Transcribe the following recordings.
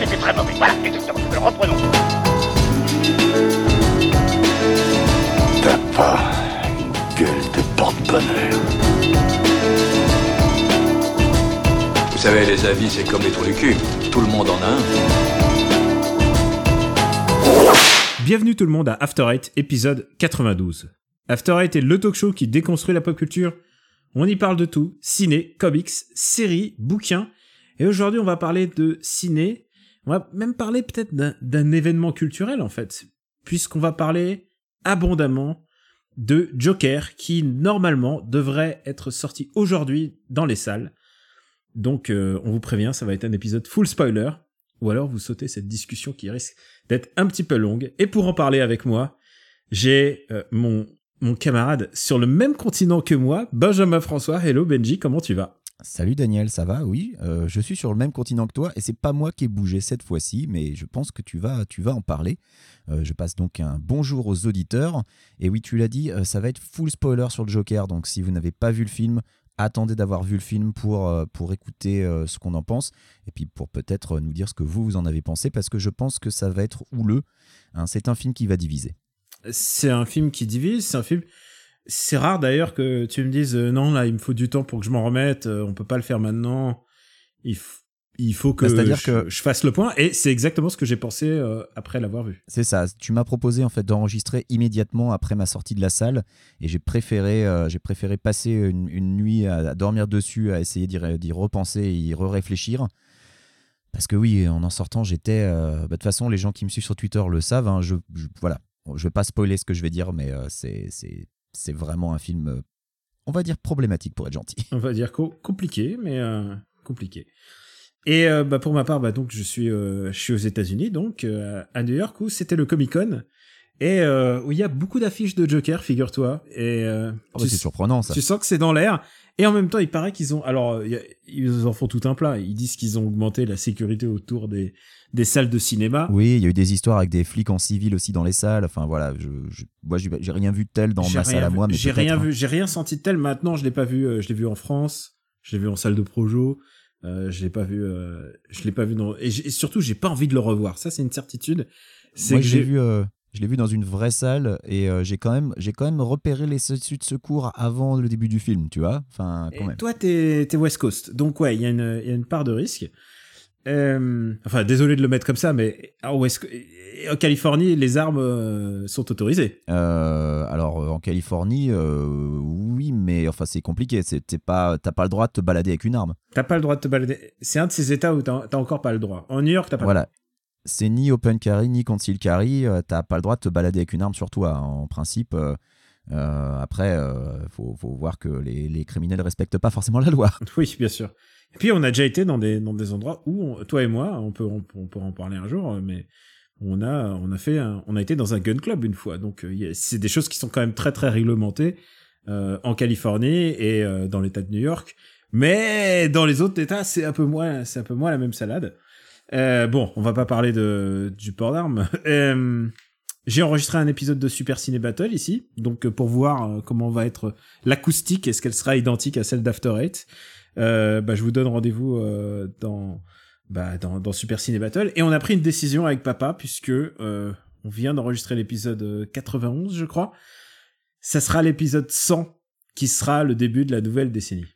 c'était très mauvais. Voilà, exactement. Alors reprenons. T'as pas une gueule de porte-bonheur. Vous savez, les avis, c'est comme les trous du cul. Tout le monde en a un. Bienvenue tout le monde à After Eight, épisode 92. After Eight est le talk show qui déconstruit la pop culture. On y parle de tout, ciné, comics, séries, bouquins. Et aujourd'hui, on va parler de ciné. On va même parler peut-être d'un- événement culturel, en fait. Puisqu'on va parler abondamment de Joker, qui normalement devrait être sorti aujourd'hui dans les salles. Donc, euh, on vous prévient, ça va être un épisode full spoiler. Ou alors, vous sautez cette discussion qui risque d'être un petit peu longue. Et pour en parler avec moi, j'ai euh, mon, mon camarade sur le même continent que moi, Benjamin François. Hello Benji, comment tu vas? Salut Daniel, ça va? Oui, euh, je suis sur le même continent que toi et c'est pas moi qui ai bougé cette fois-ci, mais je pense que tu vas, tu vas en parler. Euh, je passe donc un bonjour aux auditeurs. Et oui, tu l'as dit, euh, ça va être full spoiler sur le Joker, donc si vous n'avez pas vu le film, attendez d'avoir vu le film pour, pour écouter ce qu'on en pense et puis pour peut-être nous dire ce que vous, vous en avez pensé parce que je pense que ça va être houleux. Hein, c'est un film qui va diviser. C'est un film qui divise, c'est un film... C'est rare d'ailleurs que tu me dises euh, non là il me faut du temps pour que je m'en remette, euh, on peut pas le faire maintenant. Il, il faut que, Bah, je, que- je fasse le point et c'est exactement ce que j'ai pensé euh, après l'avoir vu. C'est ça. Tu m'as proposé en fait d'enregistrer immédiatement après ma sortie de la salle et j'ai préféré, euh, j'ai préféré passer une, une nuit à, à dormir dessus, à essayer d'y, re- d'y repenser et y réfléchir. Parce que oui, en en sortant, j'étais. bah, De toute façon, les gens qui me suivent sur Twitter le savent. hein, je, je- voilà, je vais pas spoiler ce que je vais dire, mais euh, c'est, c'est, vraiment un film, euh, on va dire problématique pour être gentil. on va dire co- compliqué, mais euh, compliqué. Et euh, bah, pour ma part, bah, donc je suis, je suis aux États-Unis, donc à New York où c'était le Comic Con et euh, où il y a beaucoup d'affiches de Joker, figure-toi. Et euh, Oh, bah, c'est surprenant ça. tu sens que c'est dans l'air. Et en même temps, il paraît qu'ils ont, alors a- ils en font tout un plat. Ils disent qu'ils ont augmenté la sécurité autour des des salles de cinéma. Oui, il y a eu des histoires avec des flics en civil aussi dans les salles. Enfin voilà, je, je- moi j'ai, rien vu de tel dans ma salle à moi, mais j'ai rien hein. vu, j'ai rien senti de tel. Maintenant, je l'ai pas vu. euh, je l'ai vu en France. Je l'ai vu en salle de projo. Euh, je l'ai pas vu. euh, je l'ai pas vu dans. Et, et surtout, j'ai pas envie de le revoir. Ça, c'est une certitude. C'est Moi, que je l'ai j'ai vu, euh, je l'ai vu dans une vraie salle et euh, j'ai quand même, j'ai quand même repéré les issues de secours avant le début du film, tu vois. Enfin, quand Et même. toi, t'es es West Coast, donc ouais, il y, y a une part de risque. Euh, enfin, désolé de le mettre comme ça, mais en, West Co- en Californie, les armes euh, sont autorisées? Euh, alors en Californie, euh, oui, mais enfin c'est compliqué. C'est t'es pas, t'as pas le droit de te balader avec une arme. T'as pas le droit de te balader. C'est un de ces États où t'as t'as encore pas le droit. En New York, t'as pas. Voilà. C'est ni open carry ni conceal carry. euh, T'as pas le droit de te balader avec une arme sur toi. En principe. euh, euh, après, euh, faut, faut voir que les, les criminels respectent pas forcément la loi. Oui, bien sûr. Et puis on a déjà été dans des dans des endroits où toi et moi, on peut on, on en parler un jour, euh, mais on a on a fait un- on a été dans un gun club une fois. Donc euh, c'est des choses qui sont quand même très très réglementées euh, en Californie et euh, dans l'État de New York. Mais dans les autres États, c'est un peu moins c'est un peu moins la même salade. Euh, bon, on va pas parler de du port d'armes. Euh, j'ai enregistré un épisode de Super Ciné Battle ici, donc pour voir comment va être l'acoustique, est-ce qu'elle sera identique à celle d'After Eight? Euh, bah, je vous donne rendez-vous euh, dans, bah, dans, dans Super Ciné Battle. Et on a pris une décision avec papa, puisque euh, on vient d'enregistrer l'épisode euh, 91, je crois. Ça sera l'épisode 100 qui sera le début de la nouvelle décennie.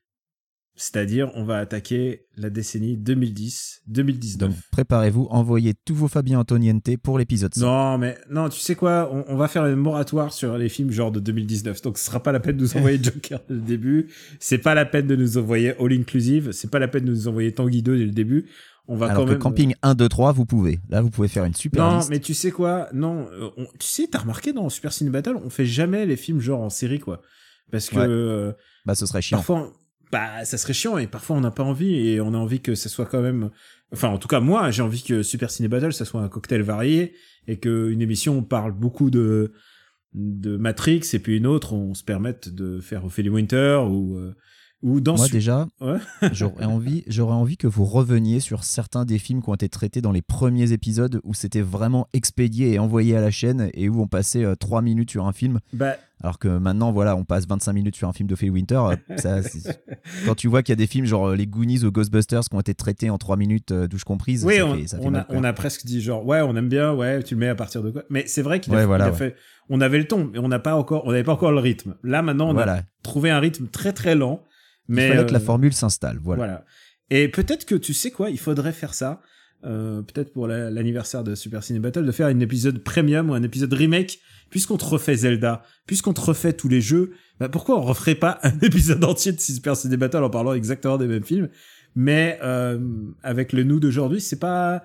C'est-à-dire, on va attaquer la décennie 2010-2019. Donc préparez-vous, envoyez tous vos Fabien Antoniente pour l'épisode 100. Non, mais non, tu sais quoi on, on va faire un moratoire sur les films genre de 2019. Donc, ce sera pas la peine de nous envoyer Joker dès le début. C'est pas la peine de nous envoyer All Inclusive. C'est pas la peine de nous envoyer Tanguy 2 dès le début. On va Alors quand que même. camping 1, 2, 3, vous pouvez. Là, vous pouvez faire une super Non, liste. mais tu sais quoi Non, euh, on- tu sais, t'as remarqué dans Super Ciné Battle, on fait jamais les films genre en série, quoi. Parce que Ouais. euh, Bah, ce serait chiant. parfois, bah, ça serait chiant et parfois on n'a pas envie et on a envie que ça soit quand même. Enfin, en tout cas, moi, j'ai envie que Super Ciné Battle, ça soit un cocktail varié et qu'une émission parle beaucoup de de Matrix et puis une autre, on se permette de faire Ophélie Winter ou euh, Ou dans Moi Su- déjà, Ouais. j'aurais envie, j'aurais envie que vous reveniez sur certains des films qui ont été traités dans les premiers épisodes où c'était vraiment expédié et envoyé à la chaîne et où on passait 3 minutes sur un film, Bah, alors que maintenant voilà, on passe 25 minutes sur un film de Phil Winter. euh, ça, quand tu vois qu'il y a des films genre euh, les Goonies ou Ghostbusters qui ont été traités en 3 minutes, euh, douche comprise, oui, ça on, fait, ça fait on a, on presque dit genre, ouais, on aime bien, ouais, tu le mets à partir de quoi. Mais c'est vrai qu'il a, Ouais, il voilà, a ouais. fait. On avait le ton, mais on n'a pas encore, on n'avait pas encore le rythme. Là, maintenant, on a trouvé un rythme très très lent. Mais il fallait que la euh, formule s'installe. Voilà. Voilà. Et peut-être que tu sais quoi, il faudrait faire ça. euh, peut-être pour la- l'anniversaire de Super Ciné Battle, de faire un épisode premium ou un épisode remake, puisqu'on te refait Zelda, puisqu'on te refait tous les jeux, bah pourquoi on referait pas un épisode entier de Super Ciné Battle en parlant exactement des mêmes films, mais euh, avec le nous d'aujourd'hui, c'est pas...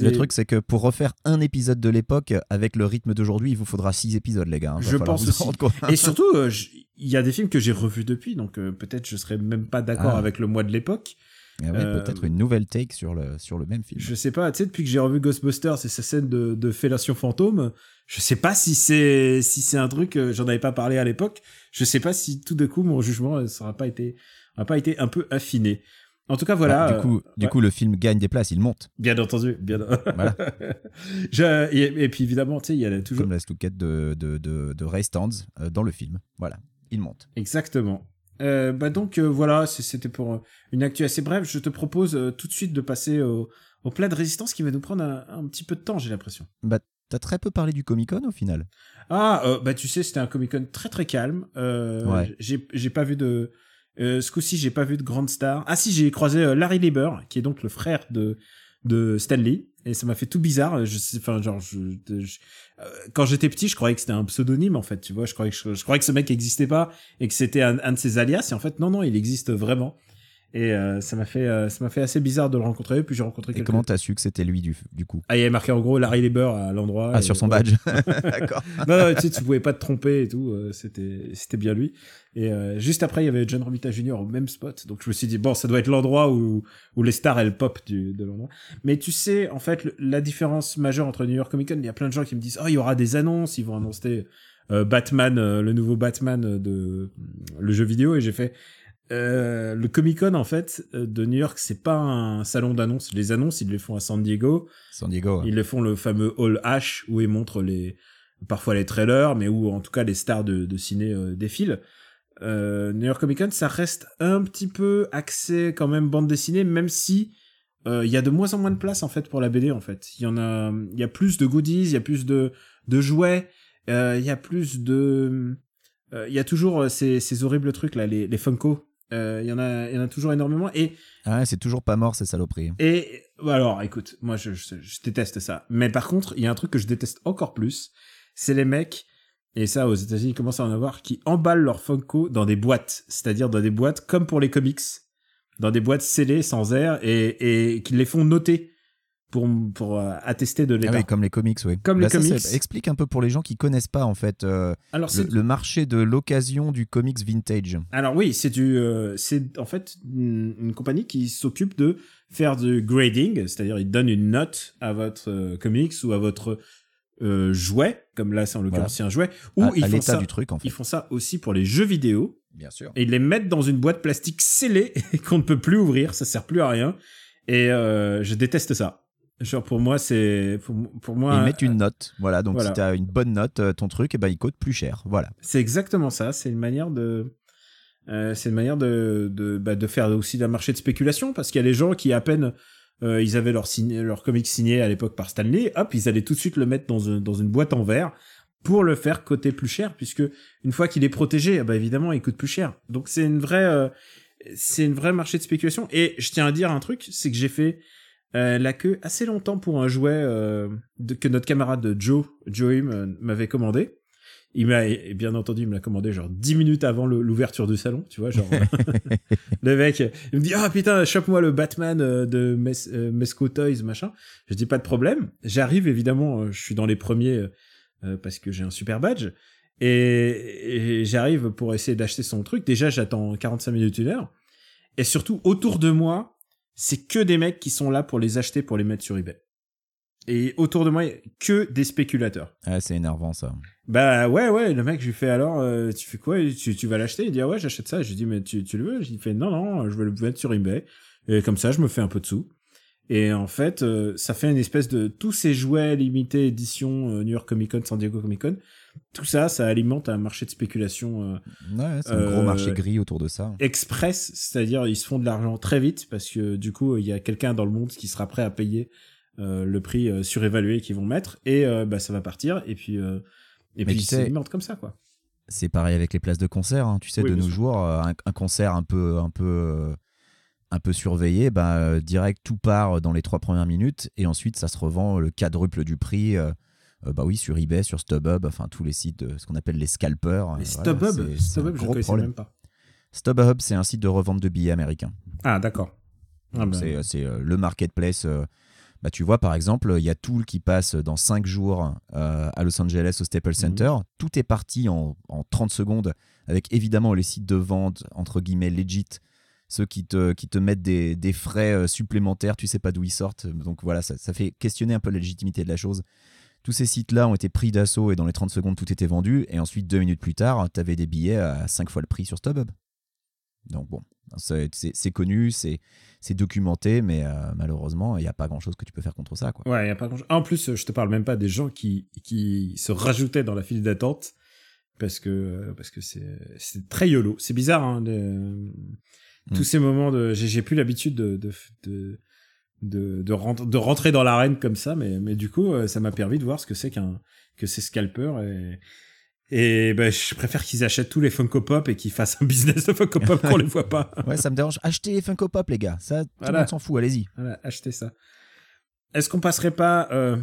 Le truc, c'est que pour refaire un épisode de l'époque avec le rythme d'aujourd'hui, il vous faudra 6 épisodes, les gars. hein. Je pense aussi. Et surtout, euh, il y a des films que j'ai revus depuis, donc euh, peut-être je serais même pas d'accord Ah. avec le mois de l'époque. Ah ouais, Euh, Peut-être une nouvelle take sur le, sur le même film. Je sais pas, tu sais, depuis que j'ai revu Ghostbusters et sa scène de, de fellation fantôme, je sais pas si c'est si c'est un truc, j'en avais pas parlé à l'époque, je sais pas si tout d'un coup mon jugement euh, ça aura pas été, pas été un peu affiné. En tout cas, voilà. Bah, du coup, euh, du ouais, coup, le film gagne des places, il monte. bien entendu, bien. Voilà. Je- et, et puis évidemment, tu sais, il y a toujours Comme la stouquette de, de, de, de Ray Stans euh, dans le film. Voilà, il monte. Exactement. Euh, bah donc voilà, c'était pour une actu assez brève. Je te propose tout de suite de passer au, au plat de résistance qui va nous prendre un, un petit peu de temps, j'ai l'impression. Bah, t'as très peu parlé du Comic Con au final. Ah, bah tu sais, c'était un Comic Con très très calme. Ouais. J'ai pas vu de euh, ce coup-ci, j'ai pas vu de grande star. Ah si, j'ai croisé euh, Larry Lieber, qui est donc le frère de de Stanley, et ça m'a fait tout bizarre. Je sais, enfin genre, je, je- euh, quand j'étais petit, je croyais que c'était un pseudonyme en fait. Tu vois, je croyais que je, croyais que ce mec existait pas et que c'était un, un de ses alias. Et en fait, non non, il existe vraiment. Et euh, ça m'a fait euh, ça m'a fait assez bizarre de le rencontrer. Puis j'ai rencontré Et quelqu'un. comment t'as su que c'était lui du, du coup? Ah, il y avait marqué en gros Larry Lieber à l'endroit. Ah, et- sur son badge. D'accord. non, non, tu sais, tu pouvais pas te tromper et tout. euh, c'était, c'était bien lui. Et euh, juste après, il y avait John Romita Jr. au même spot. Donc je me suis dit bon, ça doit être l'endroit où où les stars elles pop du, de l'endroit. Mais tu sais, en fait, le- la différence majeure entre New York Comic Con, il y a plein de gens qui me disent oh, il y aura des annonces, ils vont annoncer euh, Batman, euh, le nouveau Batman de le jeu vidéo. Et j'ai fait euh, le Comic Con en fait euh, de New York, c'est pas un salon d'annonces. Les annonces, ils les font à San Diego. San Diego. ouais. Ils le font le fameux Hall H où ils montrent les parfois les trailers, mais où en tout cas les stars de, de ciné euh, défilent. Euh, New York Comic Con, ça reste un petit peu axé quand même bande dessinée, même si euh, il y a de moins en moins de place en fait pour la BD en fait. Il y en a, il y a plus de goodies, il y a plus de de jouets, euh, il y a plus de, euh, il y a toujours ces, ces horribles trucs là, les, les Funko. Euh, Il y en a, y en a toujours énormément et Ah ouais, c'est toujours pas mort ces saloperies. et bah alors, écoute, moi je, je, je déteste ça. Mais par contre, il y a un truc que je déteste encore plus, c'est les mecs, et ça aux États-Unis ils commencent à en avoir, qui emballent leurs Funko dans des boîtes, c'est-à-dire dans des boîtes comme pour les comics, dans des boîtes scellées sans air et, et qui les font noter pour pour euh, attester de Ah l'état. oui, comme les comics, oui. Comme les ça, comics. ça explique un peu pour les gens qui connaissent pas en fait euh, alors le, le marché de l'occasion du comics vintage. Alors oui, c'est du, euh, c'est en fait une, une compagnie qui s'occupe de faire du grading, c'est-à-dire ils donnent une note à votre euh, comics ou à votre jouet, comme là c'est en l'occurrence c'est un jouet, ou à, ils à font ça, du truc en fait. ils font ça aussi pour les jeux vidéo Bien sûr. et ils les mettent dans une boîte plastique scellée qu'on ne peut plus ouvrir, ça sert plus à rien et je déteste ça. Genre pour moi c'est pour, pour moi ils mettent une note. Voilà, donc Voilà. si t'as une bonne note, euh, ton truc, eh ben, il coûte plus cher. Voilà. C'est exactement ça. C'est une manière de, euh, c'est une manière de de, bah, de faire aussi un marché de spéculation parce qu'il y a les gens qui à peine euh, ils avaient leur signé, leur comic signé à l'époque par Stanley, hop, ils allaient tout de suite le mettre dans, un- dans une boîte en verre pour le faire coter plus cher puisque une fois qu'il est protégé, ah bah évidemment il coûte plus cher. Donc c'est une vraie, euh, c'est une vraie marché de spéculation. Et je tiens à dire un truc, c'est que j'ai fait euh, la queue assez longtemps pour un jouet euh, de- que notre camarade Joe, Joe euh, m'avait commandé. Il m'a, bien entendu, il me l'a commandé genre 10 minutes avant l'ouverture du salon, tu vois, genre. le mec, il me dit, ah putain, chope-moi le Batman euh, de Mes, Mesco Toys, machin. Je dis, pas de problème. J'arrive, évidemment, je suis dans les premiers euh, parce que j'ai un super badge. Et, et j'arrive pour essayer d'acheter son truc. Déjà, j'attends 45 minutes, une heure. Et surtout, autour de moi, c'est que des mecs qui sont là pour les acheter, pour les mettre sur eBay. et autour de moi, que des spéculateurs. Ah, c'est énervant ça. Bah ouais, ouais, le mec, je lui fais alors, euh, tu fais quoi? Tu, tu vas l'acheter? Il dit, ah ouais, j'achète ça. Je lui dis, mais tu, tu le veux? Il fait, non, non, je veux le mettre sur eBay. Et comme ça, je me fais un peu de sous. Et en fait, euh, ça fait une espèce de tous ces jouets limités édition euh, New York Comic Con, San Diego Comic Con. Tout ça, ça alimente un marché de spéculation Ouais, c'est un gros Euh, marché gris autour de ça. express, c'est-à-dire ils se font de l'argent très vite parce que du coup il y a quelqu'un dans le monde qui sera prêt à payer euh, le prix euh, surévalué qu'ils vont mettre et euh, bah ça va partir et puis euh, et Mais puis comme ça quoi. C'est pareil avec les places de concert. hein. Tu sais, Oui, de nos jours, euh, un, un concert un peu, un peu, euh, un peu surveillé, bah, euh, direct tout part dans les trois premières minutes et ensuite ça se revend le quadruple du prix. euh, euh, bah oui, sur eBay, sur StubHub, enfin tous les sites, de, ce qu'on appelle les scalpers. Les euh, voilà, StubHub, c'est- c'est un StubHub je gros connaissais problème. même pas. StubHub, c'est un site de revente de billets américain. Ah d'accord. Ah, bah, C'est euh, le marketplace. euh, bah, tu vois, par exemple, il y a Tool qui passe dans 5 jours euh, à Los Angeles au Staples Center. Tout est parti en, en 30 secondes, avec évidemment les sites de vente, entre guillemets, legit, ceux qui te, qui te mettent des, des frais euh, supplémentaires, tu sais pas d'où ils sortent. Donc voilà, ça, ça fait questionner un peu la légitimité de la chose. Tous ces sites-là ont été pris d'assaut et dans les 30 secondes, tout était vendu. Et ensuite, deux minutes plus tard, tu avais des billets à 5 fois le prix sur StubHub. Donc bon, c'est connu, c'est documenté, mais euh, malheureusement, il n'y a pas grand-chose que tu peux faire contre ça. Quoi. Ouais, y a pas grand En plus, je te parle même pas des gens qui, qui se rajoutaient dans la file d'attente parce que, parce que c'est, c'est très yolo. C'est bizarre, hein, de- tous ces moments de, j'ai, plus l'habitude de, de, de, de, de, rentrer, de rentrer dans l'arène comme ça, mais, mais du coup, euh, ça m'a permis de voir ce que c'est qu'un, que c'est scalper et, et ben, je préfère qu'ils achètent tous les Funko Pop et qu'ils fassent un business de Funko Pop qu'on les voit pas. Ouais, ça me dérange. Achetez les Funko Pop, les gars. Ça, tout le Voilà. monde s'en fout. Allez-y. Voilà, achetez ça. Est-ce qu'on passerait pas, euh,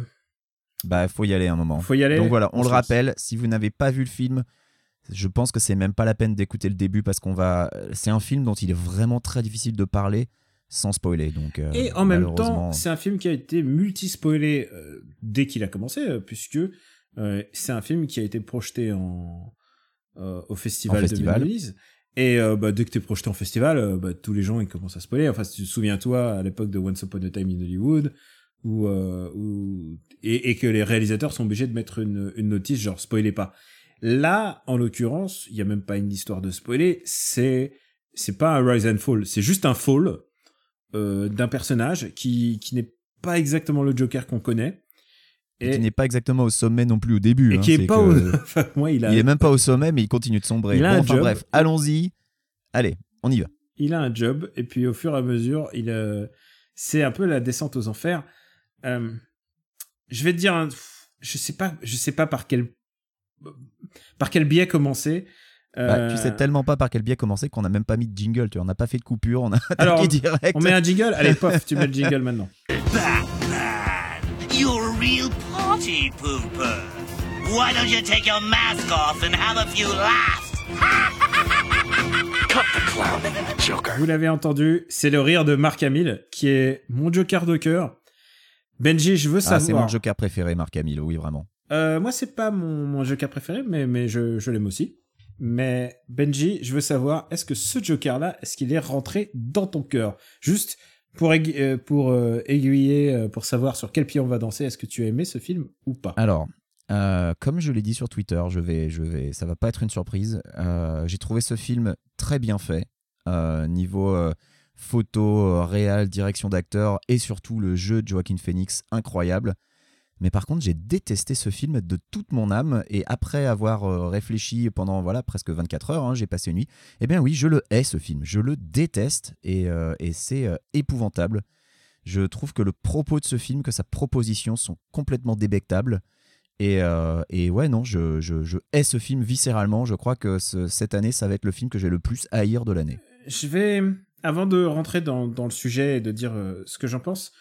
Bah, faut y aller un moment. faut y aller? Donc voilà, on le rappelle. Si vous n'avez pas vu le film, je pense que c'est même pas la peine d'écouter le début parce qu'on va. C'est un film dont il est vraiment très difficile de parler sans spoiler. Donc. euh, Et en même temps, c'est un film qui a été multi-spoilé euh, dès qu'il a commencé, euh, puisque c'est un film qui a été projeté en, au festival, En festival. de Venise. Et bah, dès que t'es projeté en festival, bah, tous les gens ils commencent à spoiler. Enfin, si tu te souviens toi à l'époque de Once Upon a Time in Hollywood, où, où et, et que les réalisateurs sont obligés de mettre une, une notice genre spoilez pas. Là, en l'occurrence, il y a même pas une histoire de spoiler. C'est c'est pas un rise and fall, c'est juste un fall euh, d'un personnage qui, qui n'est pas exactement le Joker qu'on connaît. Et qui n'est pas exactement au sommet non plus au début. et hein, qui est pas que- au... enfin, moi, il a, Il est même pas au sommet, mais il continue de sombrer. Il a Bon, enfin bref, allons-y. Allez, on y va. il a un job, et puis au fur et à mesure, il euh, c'est un peu la descente aux enfers. Euh, je vais te dire, un- je sais pas, je sais pas par quel par quel biais commencer? Bah, Euh, tu sais tellement pas par quel biais commencer qu'on n'a même pas mis de jingle. Tu vois, on n'a pas fait de coupure, on a Alors, attaqué direct. On met un jingle? Allez, pof, tu mets le jingle maintenant. Batman, you're a real party pooper. Why don't you take your mask off and have a few laughs? Cut the clowning, Joker. Vous l'avez entendu, c'est le rire de Marc Hamill, qui est mon Joker de cœur. Benji, je veux Ah, savoir. c'est mon Joker préféré, Marc Hamill, oui, vraiment. Euh, moi, c'est pas mon, Joker préféré, mais, je, l'aime aussi. Mais Benji, je veux savoir, est-ce que ce Joker-là, est-ce qu'il est rentré dans ton cœur? Juste pour, aiguiller, euh, pour euh, pour savoir sur quel pied on va danser, est-ce que tu as aimé ce film ou pas? Alors, comme je l'ai dit sur Twitter, je vais, je vais, ça va pas être une surprise. J'ai trouvé ce film très bien fait, niveau photo, réal, direction d'acteur et surtout le jeu de Joaquin Phoenix incroyable. Mais par contre, j'ai détesté ce film de toute mon âme et après avoir euh, réfléchi pendant voilà presque 24 heures, hein, j'ai passé une nuit. Eh bien oui, je le hais ce film, je le déteste et, euh, et c'est euh, épouvantable. Je trouve que le propos de ce film, que sa proposition sont complètement débectables. Et, et ouais, non, je, je, je hais ce film viscéralement. Je crois que ce- cette année, ça va être le film que j'ai le plus haïr de l'année. Je vais, avant de rentrer dans, le sujet et de dire ce que j'en pense,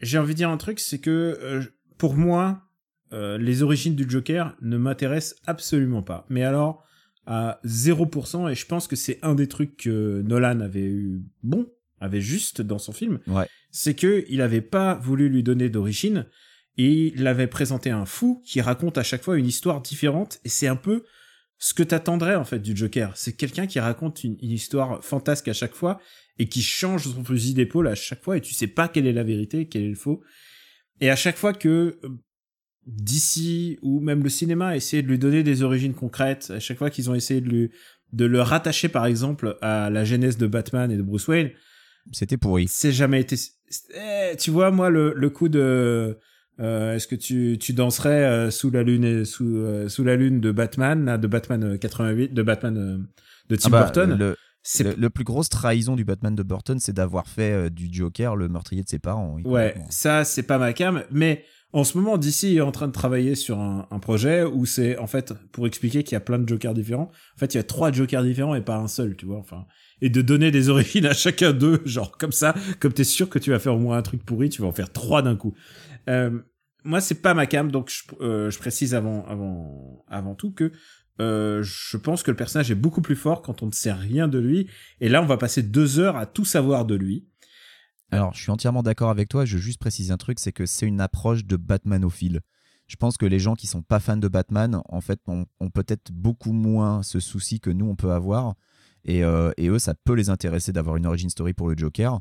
j'ai envie de dire un truc, c'est que pour moi, euh, les origines du Joker ne m'intéressent absolument pas. Mais alors, à 0%, et je pense que c'est un des trucs que Nolan avait eu bon, avait juste dans son film, Ouais. c'est que il avait pas voulu lui donner d'origine, et il avait présenté un fou qui raconte à chaque fois une histoire différente, et c'est un peu ce que t'attendrais en fait du Joker. C'est quelqu'un qui raconte une, une histoire fantasque à chaque fois et qui change son fusil d'épaule à chaque fois et tu sais pas quelle est la vérité, quel est le faux. Et à chaque fois que euh, DC ou même le cinéma a essayé de lui donner des origines concrètes, à chaque fois qu'ils ont essayé de lui de le rattacher par exemple à la genèse de Batman et de Bruce Wayne, C'était pourri. c'est jamais été. Eh, tu vois, moi, le, le coup de. euh, Est-ce que tu, tu danserais euh, sous la lune et sous, euh, sous la lune de Batman, là, de Batman euh, 88, de Batman euh, de Tim Ah bah, Burton? le, C'est le, le plus grosse trahison du Batman de Burton, c'est d'avoir fait euh, du Joker le meurtrier de ses parents. Ouais, ça c'est pas ma cam, mais en ce moment DC est en train de travailler sur un, un projet où c'est en fait pour expliquer qu'il y a plein de Jokers différents. En fait, il y a trois Jokers différents et pas un seul, tu vois. Enfin, et de donner des origines à chacun d'eux, genre comme ça, comme t'es sûr que tu vas faire au moins un truc pourri, tu vas en faire trois d'un coup. Euh, moi, c'est pas ma cam, donc je, euh, je précise avant, avant, avant tout que euh, je pense que le personnage est beaucoup plus fort quand on ne sait rien de lui. Et là, on va passer deux heures à tout savoir de lui. Alors, je suis entièrement d'accord avec toi. Je veux juste préciser un truc, c'est que c'est une approche de Batmanophile. Je pense que les gens qui sont pas fans de Batman, en fait, ont, peut-être beaucoup moins ce souci que nous on peut avoir. Et, euh, et eux, ça peut les intéresser d'avoir une origin story pour le Joker.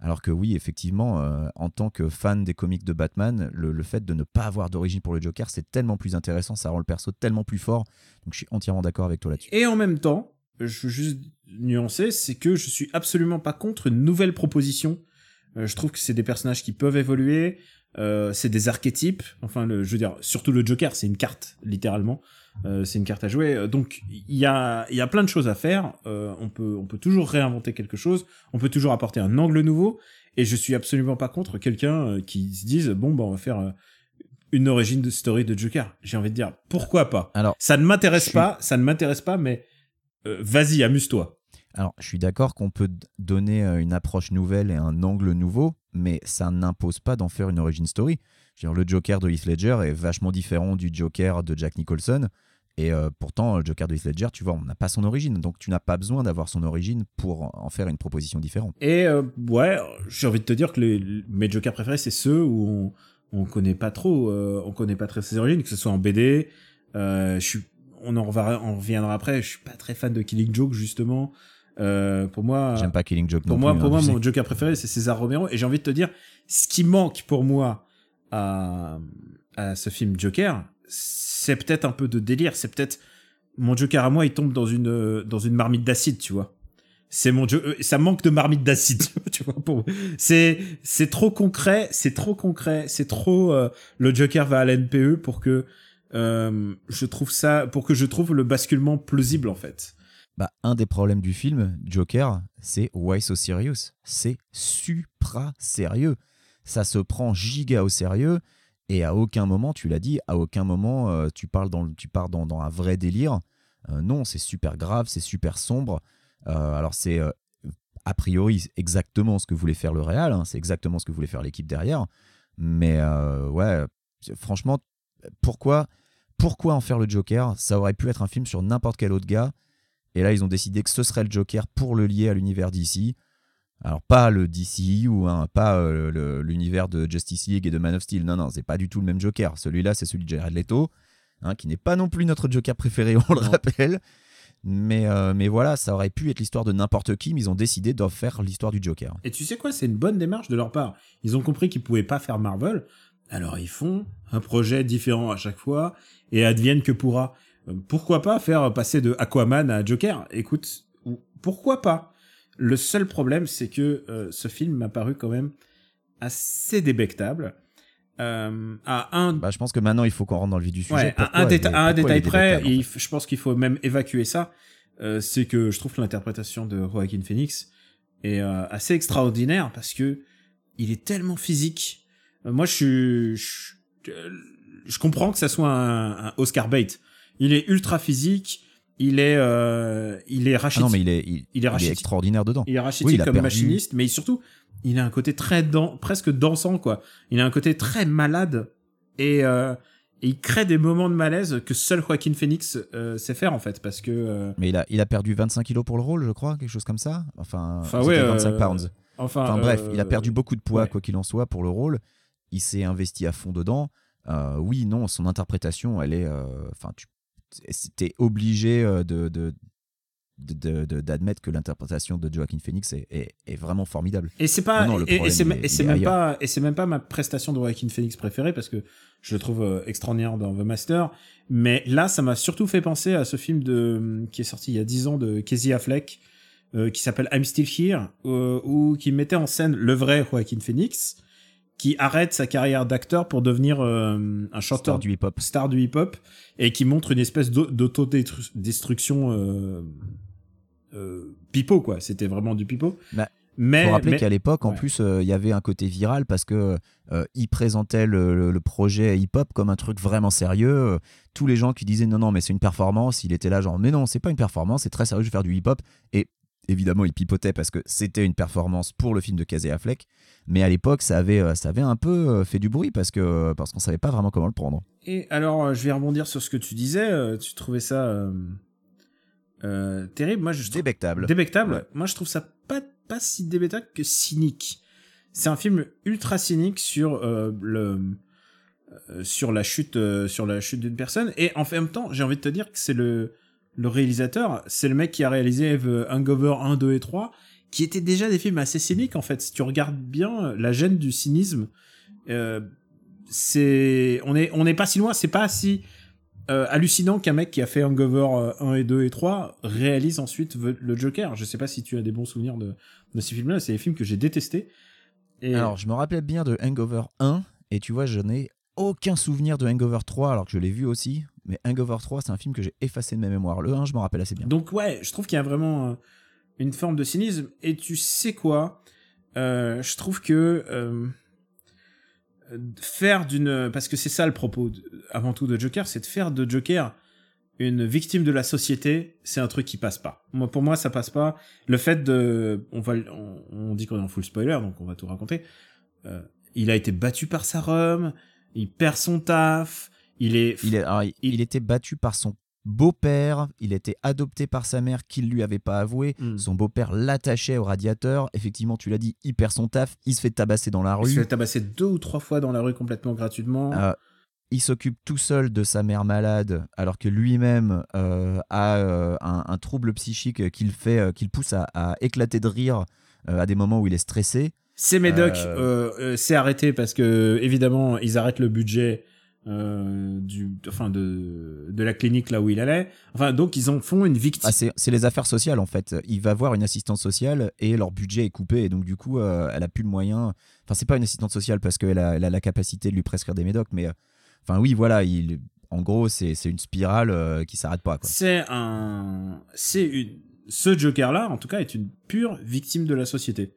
Alors que oui, effectivement, euh, en tant que fan des comics de Batman, le, fait de ne pas avoir d'origine pour le Joker, c'est tellement plus intéressant, ça rend le perso tellement plus fort. Donc je suis entièrement d'accord avec toi là-dessus. Et en même temps, je veux juste nuancer, c'est que je suis absolument pas contre une nouvelle proposition. Euh, je trouve que c'est des personnages qui peuvent évoluer, euh, c'est des archétypes. Enfin, je veux dire, surtout le Joker, c'est une carte, littéralement. Euh, c'est une carte à jouer. Euh, Donc, il y a, y a plein de choses à faire. Euh, on peut, on peut toujours réinventer quelque chose. On peut toujours apporter un angle nouveau. Et je suis absolument pas contre quelqu'un qui se dise, bon, bah, on va faire une origine de story de Joker. J'ai envie de dire, pourquoi pas? Alors, Ça ne m'intéresse suis- pas, ça ne m'intéresse pas, mais euh, vas-y, amuse-toi. Alors, je suis d'accord qu'on peut donner une approche nouvelle et un angle nouveau, mais ça n'impose pas d'en faire une origin story. Dire, le Joker de Heath Ledger est vachement différent du Joker de Jack Nicholson. Et euh, pourtant, le Joker de Heath Ledger, tu vois, on n'a pas son origine. Donc, tu n'as pas besoin d'avoir son origine pour en faire une proposition différente. Et euh, ouais, j'ai envie de te dire que les, mes Jokers préférés, c'est ceux où on, on connaît pas trop, euh, on connaît pas très ses origines, que ce soit en BD. Je suis, on en, reviendra après. Je suis pas très fan de Killing Joke justement. Pour moi, J'aime pas Killing Joke pour non moi, plus, pour hein, moi, mon Joker préféré, c'est César Romero. Et j'ai envie de te dire, ce qui manque pour moi à, ce film Joker, c'est peut-être un peu de délire. C'est peut-être mon Joker à moi, il tombe dans une dans une marmite d'acide, tu vois. C'est mon euh, ça manque de marmite d'acide, tu vois. C'est c'est trop concret, c'est trop concret, c'est trop euh, le Joker va à l'NPE pour que euh, je trouve ça pour que je trouve le basculement plausible en fait. Bah, un des problèmes du film, Joker, c'est Why So Serious? C'est supra sérieux. Ça se prend giga au sérieux et à aucun moment, tu l'as dit, à aucun moment euh, tu, parles dans, tu pars dans, un vrai délire. Euh, non, c'est super grave, c'est super sombre. Euh, alors c'est a priori exactement ce que voulait faire le Real, hein, c'est exactement ce que voulait faire l'équipe derrière. Mais ouais, franchement, pourquoi, pourquoi en faire le Joker? Ça aurait pu être un film sur n'importe quel autre gars. Et là, ils ont décidé que ce serait le Joker pour le lier à l'univers DC. Alors, pas le DCU, hein, pas euh, l'univers de Justice League et de Man of Steel. Non, non, c'est pas du tout le même Joker. Celui-là, c'est celui de Jared Leto, hein, qui n'est pas non plus notre Joker préféré, on le Non. rappelle. Mais, euh, mais voilà, ça aurait pu être l'histoire de n'importe qui, mais ils ont décidé d'en faire l'histoire du Joker. Et tu sais quoi, c'est une bonne démarche de leur part. Ils ont compris qu'ils pouvaient pas faire Marvel, alors ils font un projet différent à chaque fois et advienne que pourra. Euh, Pourquoi pas faire passer de Aquaman à Joker? Écoute, ou- pourquoi pas? Le seul problème, c'est que euh, ce film m'a paru quand même assez débectable. Euh, à un Bah, je pense que maintenant, il faut qu'on rentre dans le vif du sujet. Ouais, Pourquoi un, déta- un détail près, il je pense qu'il faut même évacuer ça, euh, c'est que je trouve que l'interprétation de Joaquin Phoenix est euh, assez extraordinaire parce que il est tellement physique. Euh, moi, je suis, je, euh, je comprends que ça soit un, un Oscar bait. Il est ultra physique, il est, euh, il est Ah rachitique, non, mais il est, il, Il est il est extraordinaire dedans. il est rachitique Oui, comme perdu- machiniste, mais surtout, il a un côté très dan- presque dansant, quoi. Il a un côté très malade et, euh, et il crée des moments de malaise que seul Joaquin Phoenix euh, sait faire, en fait, parce que. euh, Mais il a, il a perdu 25 kilos pour le rôle, je crois, quelque chose comme ça. Enfin, Enfin, ouais, 25 euh, pounds. enfin, Enfin bref, euh, il a perdu beaucoup de poids, ouais. quoi qu'il en soit, pour le rôle. Il s'est investi à fond dedans. Euh, oui, non, son interprétation, elle est. euh, Enfin, tu c'était obligé euh, de, de, d'admettre que l'interprétation de Joaquin Phoenix est, est- est vraiment formidable. Et c'est pas Non, non, et- c'est même pas et c'est même pas ma prestation de Joaquin Phoenix préférée parce que je le trouve euh, extraordinaire dans The Master. Mais là, ça m'a surtout fait penser à ce film de qui est sorti il y a 10 ans de Casey Affleck euh, qui s'appelle I'm Still Here euh, où qui mettait en scène le vrai Joaquin Phoenix qui arrête sa carrière d'acteur pour devenir euh, un chanteur Star du hip-hop. star du hip-hop et qui montre une espèce d'au- d'autodestruction euh, euh, pipeau quoi. C'était vraiment du pipeau. Bah, mais faut rappeler mais- qu'à l'époque, en ouais. plus, euh, il y avait un côté viral parce que il présentait le, le- projet hip-hop comme un truc vraiment sérieux. Tous les gens qui disaient non, non, mais c'est une performance, il était là genre, mais non, c'est pas une performance, c'est très sérieux, je vais faire du hip-hop. Et évidemment, il pipotait parce que c'était une performance pour le film de Casey Affleck. Mais à l'époque, ça avait, euh, ça avait un peu euh, fait du bruit parce que parce qu'on savait pas vraiment comment le prendre. Et alors, euh, je vais rebondir sur ce que tu disais. euh, Tu trouvais ça euh, euh, terrible. Moi, je trouve Débectable. débectable. Ouais. Moi, je trouve ça pas pas si débectable que cynique. C'est un film ultra cynique sur euh, le euh, sur la chute euh, sur la chute d'une personne. Et en même temps, j'ai envie de te dire que c'est le le réalisateur, c'est le mec qui a réalisé The Hangover 1, 2 et 3, qui étaient déjà des films assez cyniques en fait. Si tu regardes bien la gêne du cynisme, euh, c'est on est on n'est pas si loin. C'est pas si euh, hallucinant qu'un mec qui a fait Hangover euh, 1 et 2 et 3 réalise ensuite ve- le Joker. Je sais pas si tu as des bons souvenirs de, ces films-là. C'est des films que j'ai détestés. Alors, je me rappelais bien de Hangover 1, et tu vois, je n'ai aucun souvenir de Hangover 3, alors que je l'ai vu aussi. Mais Hangover 3, c'est un film que j'ai effacé de ma mémoire. Le 1, je me rappelle assez bien. donc ouais, je trouve qu'il y a vraiment euh, une forme de cynisme. Et tu sais quoi? Euh, Je trouve que euh, faire d'une parce que c'est ça le propos avant tout de Joker, c'est de faire de Joker une victime de la société, c'est un truc qui passe pas. Moi, pour moi, ça passe pas. Le fait de, on va, on, dit qu'on est en full spoiler, donc on va tout raconter. Il a été battu par sa rhum, il perd son taf, il est, Il, est- alors, il- il était battu par son beau-père, il était adopté par sa mère qui ne lui avait pas avoué. Hmm. Son beau-père l'attachait au radiateur. Effectivement, tu l'as dit, il perd son taf, il se fait tabasser dans la il se rue. fait tabasser deux ou trois fois dans la rue complètement gratuitement. Euh, il s'occupe tout seul de sa mère malade, alors que lui-même euh, a euh, un, un trouble psychique qu'il fait, qu'il pousse à, à éclater de rire à des moments où il est stressé. C'est Médoc, c'est arrêté parce que évidemment ils arrêtent le budget euh, du, enfin de de la clinique là où il allait. Enfin donc ils en font une victime. Ah, c'est les affaires sociales en fait. Il va voir une assistante sociale et leur budget est coupé et donc du coup euh, elle a plus le moyen. Enfin c'est pas une assistante sociale parce qu'elle a, elle a la capacité de lui prescrire des médocs, mais euh, enfin oui voilà, il, en gros c'est une spirale qui s'arrête pas. C'est un, c'est une, ce Joker là en tout cas est une pure victime de la société.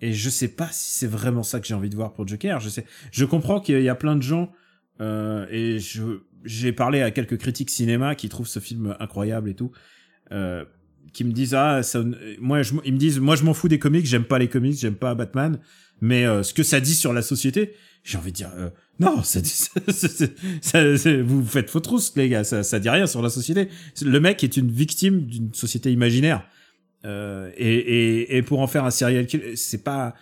Et je sais pas si c'est vraiment ça que j'ai envie de voir pour Joker. Je sais, je comprends qu'il y a plein de gens euh, et je j'ai parlé à quelques critiques cinéma qui trouvent ce film incroyable et tout, euh, qui me disent ah ça, moi je, ils me disent moi je m'en fous des comics, j'aime pas les comics, j'aime pas Batman, mais euh, ce que ça dit sur la société, j'ai envie de dire euh, non, ça, dit- ça, ça- vous faites faux trousse les gars, ça, ça dit rien sur la société. Le mec est une victime d'une société imaginaire. Euh, et, et, et pour en faire un serial killer, c'est pas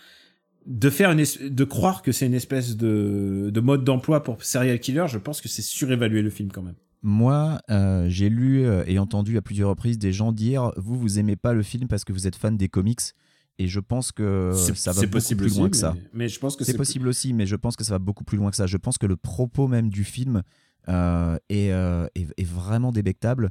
de faire une es- de croire que c'est une espèce de, de mode d'emploi pour serial killer. Je pense que c'est surévaluer le film quand même. Moi, euh, j'ai lu euh, et entendu à plusieurs reprises des gens dire vous vous aimez pas le film parce que vous êtes fan des comics et je pense que ça va beaucoup possible plus aussi, loin que ça. mais, mais je pense que C'est possible aussi, mais je pense que ça va beaucoup plus loin que ça. Je pense que le propos même du film euh, est, euh, est- est vraiment débectable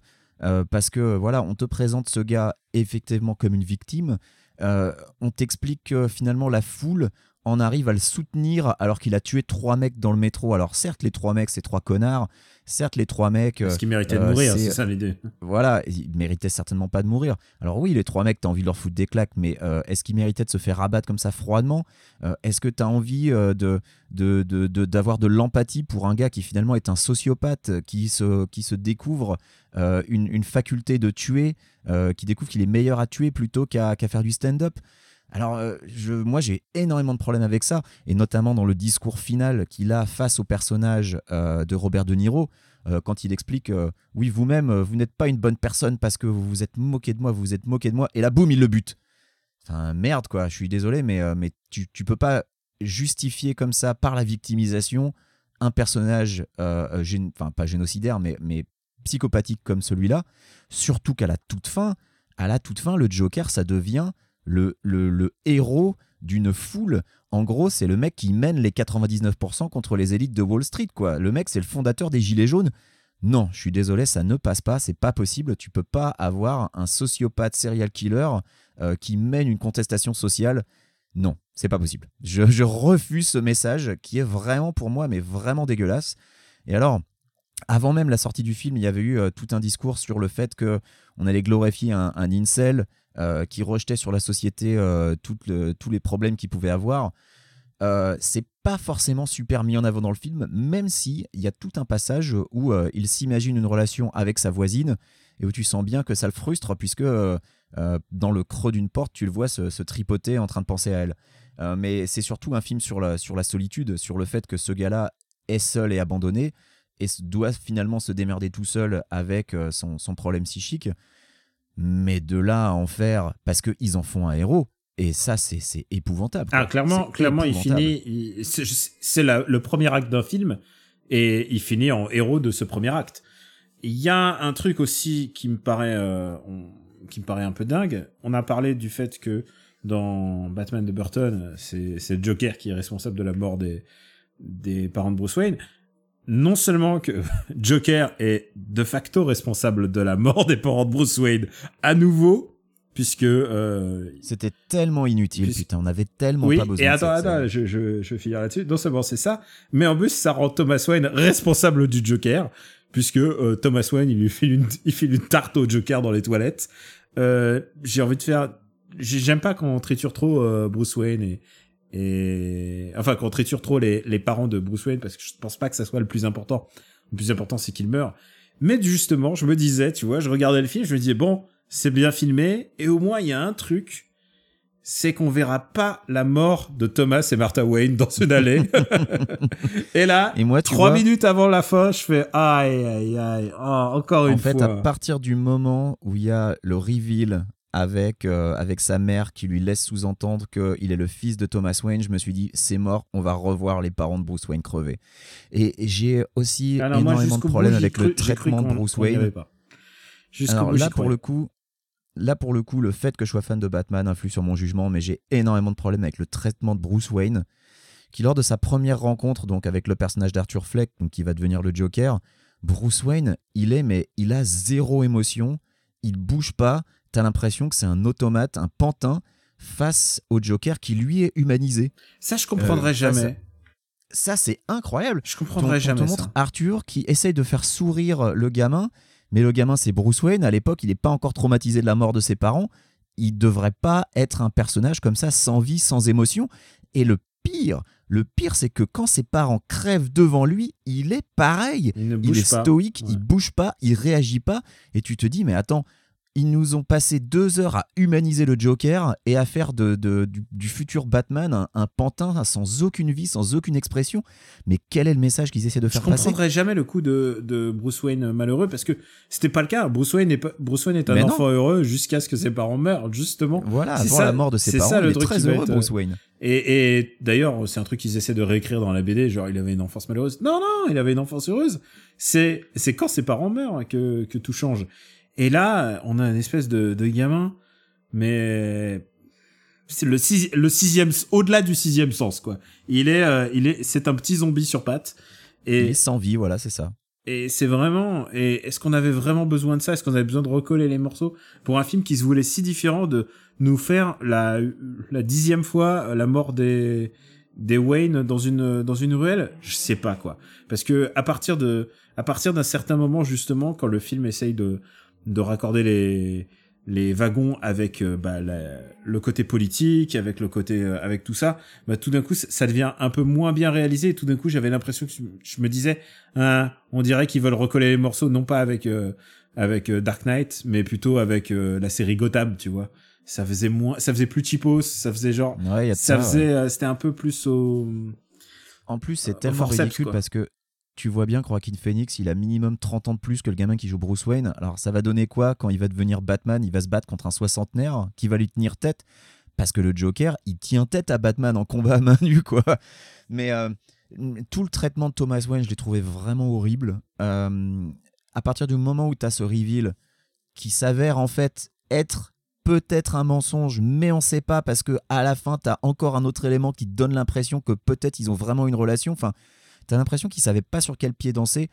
parce que voilà, on te présente ce gars effectivement comme une victime. Euh, on t'explique que finalement la foule en arrive à le soutenir alors qu'il a tué trois mecs dans le métro. Alors certes, les trois mecs, c'est trois connards. Certes, les trois mecs, Parce qu'il méritait de euh, mourir, c'est- ça l'idée. voilà, ils méritaient certainement pas de mourir. Alors oui, les trois mecs, t'as envie de leur foutre des claques, mais euh, est-ce qu'ils méritaient de se faire rabattre comme ça froidement? Euh, Est-ce que t'as envie euh, de de- de- de- d'avoir de, l'empathie pour un gars qui finalement est un sociopathe, euh, qui se, qui se découvre euh, une, une faculté de tuer, euh, qui découvre qu'il est meilleur à tuer plutôt qu'à qu'à faire du stand-up? Alors, euh, moi, j'ai énormément de problèmes avec ça, et notamment dans le discours final qu'il a face au personnage euh, de Robert De Niro, euh, quand il explique Oui, vous-même, vous n'êtes pas une bonne personne parce que vous vous êtes moqué de moi, vous vous êtes moqué de moi, et là, boum, il le bute. Enfin, merde, quoi, je suis désolé, mais, tu, tu peux pas justifier comme ça, par la victimisation, un personnage, enfin, pas génocidaire, mais, mais psychopathique comme celui-là, surtout qu'à la toute fin, à la toute fin, le Joker, ça devient le, héros d'une foule. En gros, c'est le mec qui mène les 99% contre les élites de Wall Street, quoi. Le mec, c'est le fondateur des Gilets jaunes. Non, je suis désolé, ça ne passe pas, c'est pas possible. Tu peux pas avoir un sociopathe serial killer euh, qui mène une contestation sociale. Non, c'est pas possible. Je, je refuse ce message qui est vraiment pour moi, mais vraiment dégueulasse. Et alors, avant même la sortie du film, il y avait eu euh, tout un discours sur le fait que on allait glorifier un, un incel euh, qui rejetait sur la société euh, tous les problèmes qu'il pouvait avoir. Euh, c'est pas forcément super mis en avant dans le film, même si il y a tout un passage où il s'imagine une relation avec sa voisine et où tu sens bien que ça le frustre puisque dans le creux d'une porte, tu le vois se, tripoter en train de penser à elle. Mais c'est surtout un film sur la, solitude, sur le fait que ce gars-là est seul et abandonné et doit finalement se démerder tout seul avec son problème psychique. Mais de là à en faire, parce qu'ils en font un héros, et ça, c'est c'est épouvantable. quoi. Ah, clairement, clairement, il finit. c'est- le premier acte d'un film et il finit en héros de ce premier acte. Il y a un truc aussi qui me paraît, euh, on- qui me paraît un peu dingue. On a parlé du fait que dans Batman de Burton, c'est Joker qui est responsable de la mort des des parents de Bruce Wayne. Non seulement que Joker est de facto responsable de la mort des parents de Bruce Wayne à nouveau, puisque euh, C'était tellement inutile, Puis- putain, on avait tellement oui, pas besoin et de attends, cette attends, je, je, je finir là-dessus. Non seulement c'est ça, mais en plus, ça rend Thomas Wayne responsable du Joker, puisque euh, Thomas Wayne, il lui file une, il file une tarte au Joker dans les toilettes. Euh, j'ai envie de faire... j'ai- J'aime pas quand on triture trop euh, Bruce Wayne et, et... Enfin, quand on triture trop les, les parents de Bruce Wayne, parce que je pense pas que ça soit le plus important. Le plus important, c'est qu'il meurt. Mais justement, je me disais, tu vois, je regardais le film, je me disais, bon, c'est bien filmé, et au moins, il y a un truc c'est qu'on verra pas la mort de Thomas et Martha Wayne dans une allée. et là, Et moi, trois vois, minutes avant la fin, je fais aïe aïe aïe. Oh, encore en une fait, fois. à partir du moment où il y a le reveal avec, euh, avec sa mère qui lui laisse sous-entendre qu'il est le fils de Thomas Wayne, je me suis dit, c'est mort, on va revoir les parents de Bruce Wayne crever. Et et j'ai aussi Alors moi, énormément de bout, problèmes avec cru- le traitement de Bruce Wayne. Alors bout, là pour le coup, là pour le coup, le fait que je sois fan de Batman influe sur mon jugement, mais j'ai énormément de problèmes avec le traitement de Bruce Wayne, qui lors de sa première rencontre donc avec le personnage d'Arthur Fleck, donc qui va devenir le Joker, Bruce Wayne, il est mais il a zéro émotion, il bouge pas, t'as l'impression que c'est un automate, un pantin face au Joker qui lui est humanisé. Ça, je comprendrai Euh, ça, jamais. Ça c'est incroyable. Je On, comprendrai on jamais te ça. montre Arthur qui essaye de faire sourire le gamin, mais le gamin c'est Bruce Wayne. À l'époque, il n'est pas encore traumatisé de la mort de ses parents. Il devrait pas être un personnage comme ça, sans vie, sans émotion. Et le pire, le pire, c'est que quand ses parents crèvent devant lui, il est pareil. Il ne Il bouge est pas. stoïque, Ouais. il bouge pas, il réagit pas. Et tu te dis, mais attends, ils nous ont passé deux heures à humaniser le Joker et à faire de, de- du, du futur Batman un, un pantin sans aucune vie, sans aucune expression. Mais quel est le message qu'ils essaient de Je faire passer? comprendrai jamais le coup de, de Bruce Wayne malheureux parce que c'était pas le cas. Bruce Wayne est, pas- Bruce Wayne est un Mais non. enfant heureux jusqu'à ce que ses parents meurent, justement. Voilà, avant ça- la mort de ses c'est parents, ça, le il est truc très heureux, être, Bruce Wayne. Et, et d'ailleurs, c'est un truc qu'ils essaient de réécrire dans la BD, genre il avait une enfance malheureuse. Non, non, il avait une enfance heureuse. C'est c'est quand ses parents meurent que, que tout change. Et là, on a une espèce de, de gamin, mais c'est le, six- le sixième, au-delà du sixième sens, quoi. Il est, euh, il est, c'est un petit zombie sur pattes. Il Et, est sans vie, voilà, c'est ça. et c'est vraiment. Et est-ce qu'on avait vraiment besoin de ça? Est-ce qu'on avait besoin de recoller les morceaux pour un film qui se voulait si différent de nous faire la la dixième fois la mort des des Wayne dans une dans une ruelle? Je sais pas quoi. Parce que à partir de à partir d'un certain moment justement, quand le film essaye de de raccorder les les wagons avec euh, bah, la- le côté politique, avec le côté euh, avec tout ça, bah, tout d'un coup ça devient un peu moins bien réalisé. Et tout d'un coup j'avais l'impression que je- me disais Hein, on dirait qu'ils veulent recoller les morceaux non pas avec euh, avec euh, Dark Knight mais plutôt avec euh, la série Gotham tu vois ça faisait moins ça faisait plus cheapos ça faisait genre Ouais, il y a de ça ça, faisait euh, c'était un peu plus au En plus, c'est tellement forceps, ridicule quoi. parce que tu vois bien que Joaquin Phoenix, il a minimum 30 ans de plus que le gamin qui joue Bruce Wayne. Alors, ça va donner quoi quand il va devenir Batman? Il va se battre contre un soixantenaire qui va lui tenir tête? Parce que le Joker, il tient tête à Batman en combat à main nue, quoi. Mais euh, tout le traitement de Thomas Wayne, je l'ai trouvé vraiment horrible. Euh, à partir du moment où tu as ce reveal qui s'avère en fait être peut-être un mensonge, mais on sait pas parce que à la fin, tu as encore un autre élément qui te donne l'impression que peut-être ils ont vraiment une relation. Enfin, tu as l'impression qu'ils savaient pas sur quel pied danser.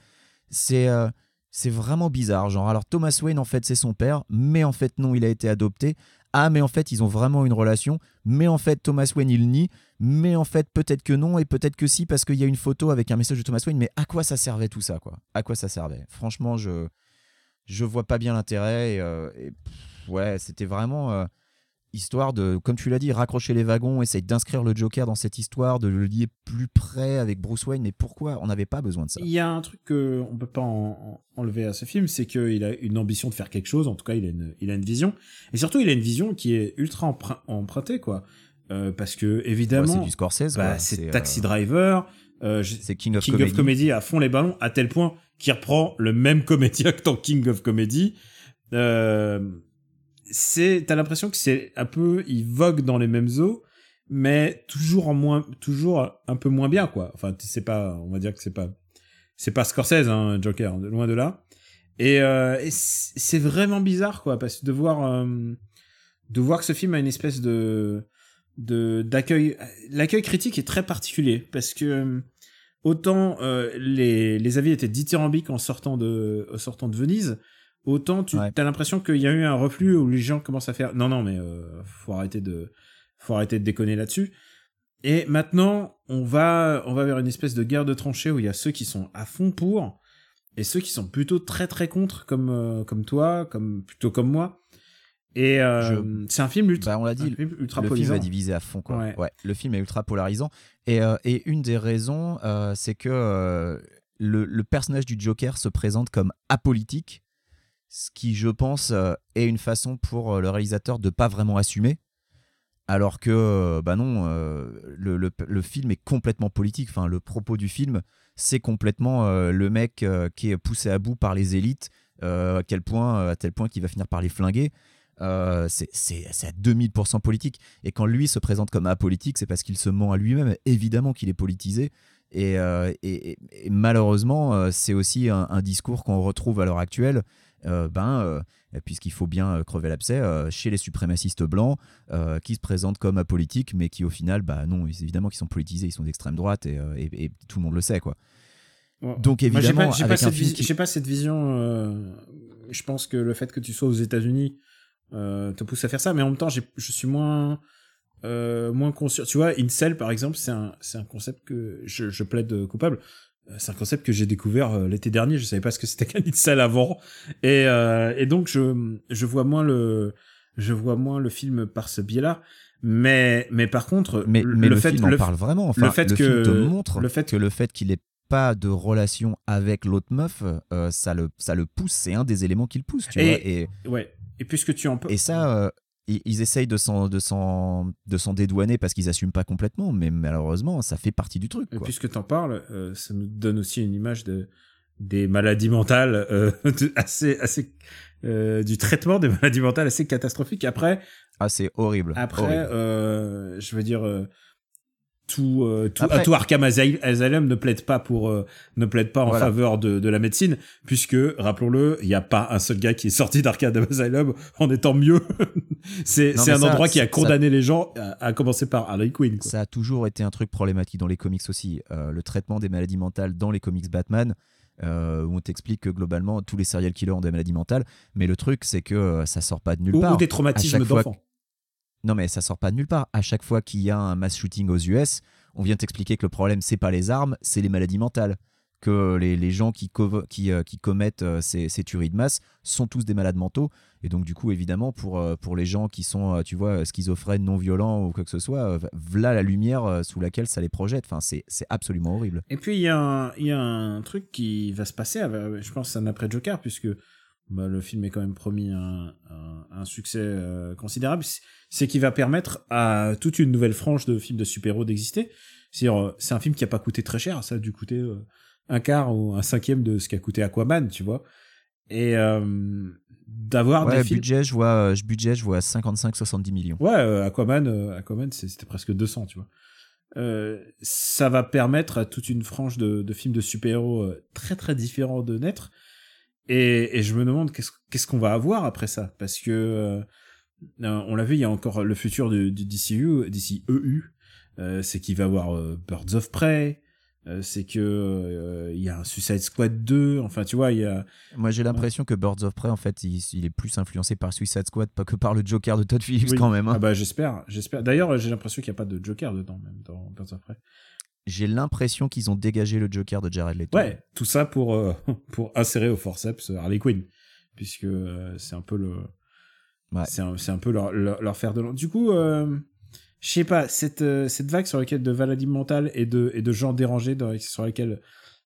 C'est euh, c'est vraiment bizarre. Genre, alors Thomas Wayne, en fait, c'est son père, mais en fait, non, il a été adopté. Ah, mais en fait, ils ont vraiment une relation. Mais en fait, Thomas Wayne, il nie. Mais en fait, peut-être que non, et peut-être que si, parce qu'il y a une photo avec un message de Thomas Wayne. Mais à quoi ça servait tout ça, quoi? À quoi ça servait? Franchement, je je vois pas bien l'intérêt. Euh, ouais, c'était vraiment euh, histoire de, comme tu l'as dit, raccrocher les wagons, essayer d'inscrire le Joker dans cette histoire, de le lier plus près avec Bruce Wayne. Mais pourquoi? On n'avait pas besoin de ça. Il y a un truc qu'on peut pas enlever à ce film, c'est qu'il a une ambition de faire quelque chose. En tout cas, il a une, il a une vision. Et surtout, il a une vision qui est ultra empruntée, quoi. Euh, parce que évidemment, c'est du Scorsese, bah, c'est Taxi Driver, c'est King of King Comedy. of Comedy à fond les ballons, à tel point qui reprend le même comédien que dans King of Comedy. Euh, c'est, t'as l'impression que c'est un peu, il vogue dans les mêmes eaux, mais toujours en moins, toujours un peu moins bien, quoi. Enfin, c'est pas, on va dire que c'est pas, c'est pas Scorsese, hein, Joker, loin de là. Et, euh, c'est vraiment bizarre, quoi, parce que de voir, euh, de voir que ce film a une espèce de, de d'accueil, l'accueil critique est très particulier, parce que autant euh, les, les avis étaient dithyrambiques en sortant de, en sortant de Venise, autant tu Ouais. as l'impression qu'il y a eu un reflux où les gens commencent à faire non non mais euh, faut arrêter de faut arrêter de déconner là-dessus. Et maintenant, on va on va vers une espèce de guerre de tranchées où il y a ceux qui sont à fond pour et ceux qui sont plutôt très très contre comme euh, comme toi, comme plutôt comme moi. Et euh, c'est un film ultra Bah, on l'a dit, film ultra le film est divisé à fond quoi. Ouais. Ouais. le film est ultra polarisant et, euh, et une des raisons c'est que le, le personnage du Joker se présente comme apolitique ce qui je pense euh, est une façon pour euh, le réalisateur de pas vraiment assumer alors que euh, bah non le, le- film est complètement politique enfin le propos du film c'est complètement le mec qui est poussé à bout par les élites à quel point à tel point qu'il va finir par les flinguer c'est à 2000% politique. Et quand lui se présente comme apolitique, c'est parce qu'il se ment à lui-même. Évidemment qu'il est politisé. Et, et- malheureusement, c'est aussi un discours qu'on retrouve à l'heure actuelle. Euh, ben, euh, puisqu'il faut bien euh, crever l'abcès, chez les suprémacistes blancs qui se présentent comme apolitiques, mais qui au final, bah non, évidemment qu'ils sont politisés, ils sont d'extrême droite et, et- et tout le monde le sait, quoi. Ouais. Donc j'ai évidemment, pas, j'ai pas qui- pas cette vision. je pense que le fait que tu sois aux États-Unis te pousse à faire ça, mais en même temps, je suis moins euh, moins conscient. Tu vois, incel par exemple, c'est un c'est un concept que je, je plaide coupable. Euh, C'est un concept que j'ai découvert euh, l'été dernier. Je savais pas ce que c'était qu'un incel avant, et euh, et donc je je vois moins le je vois moins le film par ce biais-là. Mais mais par contre, mais, mais le, fait film en le, parle vraiment. Enfin, le fait film que- te montre le fait que le fait qu'il ait pas de relation avec l'autre meuf, euh, ça le ça le pousse. C'est un des éléments qui le pousse, tu Et- vois. Et, ouais. Et puisque tu en peux et ça, euh, ils, essayent de s'en de s'en de s'en dédouaner parce qu'ils assument pas complètement, mais malheureusement, ça fait partie du truc. Et Quoi. puisque t'en parles, euh, ça nous donne aussi une image de des maladies mentales euh, de- assez assez euh, du traitement des maladies mentales assez catastrophique. Après, Ah, c'est horrible. après, horrible. je veux dire. Tout, euh, tout, Après- tout Arkham Asy- Asylum ne plaide pas pour euh, ne plaide pas en Voilà. faveur de, de la médecine puisque rappelons-le il n'y a pas un seul gars qui est sorti d'Arkham Asylum en étant mieux c'est un ça, endroit qui a ça- condamné les gens à, à commencer par Harley Quinn quoi. Ça a toujours été un truc problématique dans les comics aussi. Euh, le traitement des maladies mentales dans les comics Batman, euh, où on t'explique que globalement tous les serial killers ont des maladies mentales, mais le truc c'est que euh, ça sort pas de nulle part. ou des traumatismes d'enfants Non, mais ça sort pas de nulle part. À chaque fois qu'il y a un mass shooting aux US, on vient t'expliquer que le problème, c'est pas les armes, c'est les maladies mentales. Que les, les gens qui, euh, commettent euh, ces, ces tueries de masse sont tous des malades mentaux. Et donc, du coup, évidemment, pour, euh, pour les gens qui sont, tu vois, schizophrènes, non violents ou quoi que ce soit, voilà la lumière sous laquelle ça les projette. Enfin, c'est absolument horrible. Et puis il y, a un- il y a un truc qui va se passer, je pense, un après Joker, puisque bah, le film est quand même promis un, un, un succès euh, considérable, c'est- qu'il va permettre à toute une nouvelle frange de films de super-héros d'exister. Euh, c'est un film qui a pas coûté très cher, ça a dû coûter euh, un quart ou un cinquième de ce qu'a coûté Aquaman, tu vois. Et d'avoir Ouais, des films... budget, je vois, je- budget, je vois 55-70 millions. Ouais, Aquaman, Aquaman, c'était presque 200, tu vois. Ça va permettre à toute une frange de, de films de super-héros très très différents de naître. Et, et je me demande qu'est-ce qu'on va avoir après ça, parce que euh, on l'a vu, il y a encore le futur du, du DCU, DCEU, euh, c'est qu'il va avoir euh, Birds of Prey, euh, c'est que euh, il y a un Suicide Squad 2, enfin tu vois, il y a Moi, j'ai l'impression que Birds of Prey, en fait, il, il est plus influencé par Suicide Squad, pas que par le Joker de Todd Phillips Oui. quand même. hein. Ah bah j'espère, j'espère. D'ailleurs, j'ai l'impression qu'il n'y a pas de Joker dedans même dans Birds of Prey. J'ai l'impression qu'ils ont dégagé le Joker de Jared Leto. Ouais, tout ça pour euh, pour insérer au forceps Harley Quinn, puisque euh, c'est un peu le, Ouais. c'est un, un peu leur, leur, leur faire de l'an- Du coup, euh, je sais pas cette euh, cette vague sur laquelle de maladie mentale et de et de gens dérangés dans, sur lesquels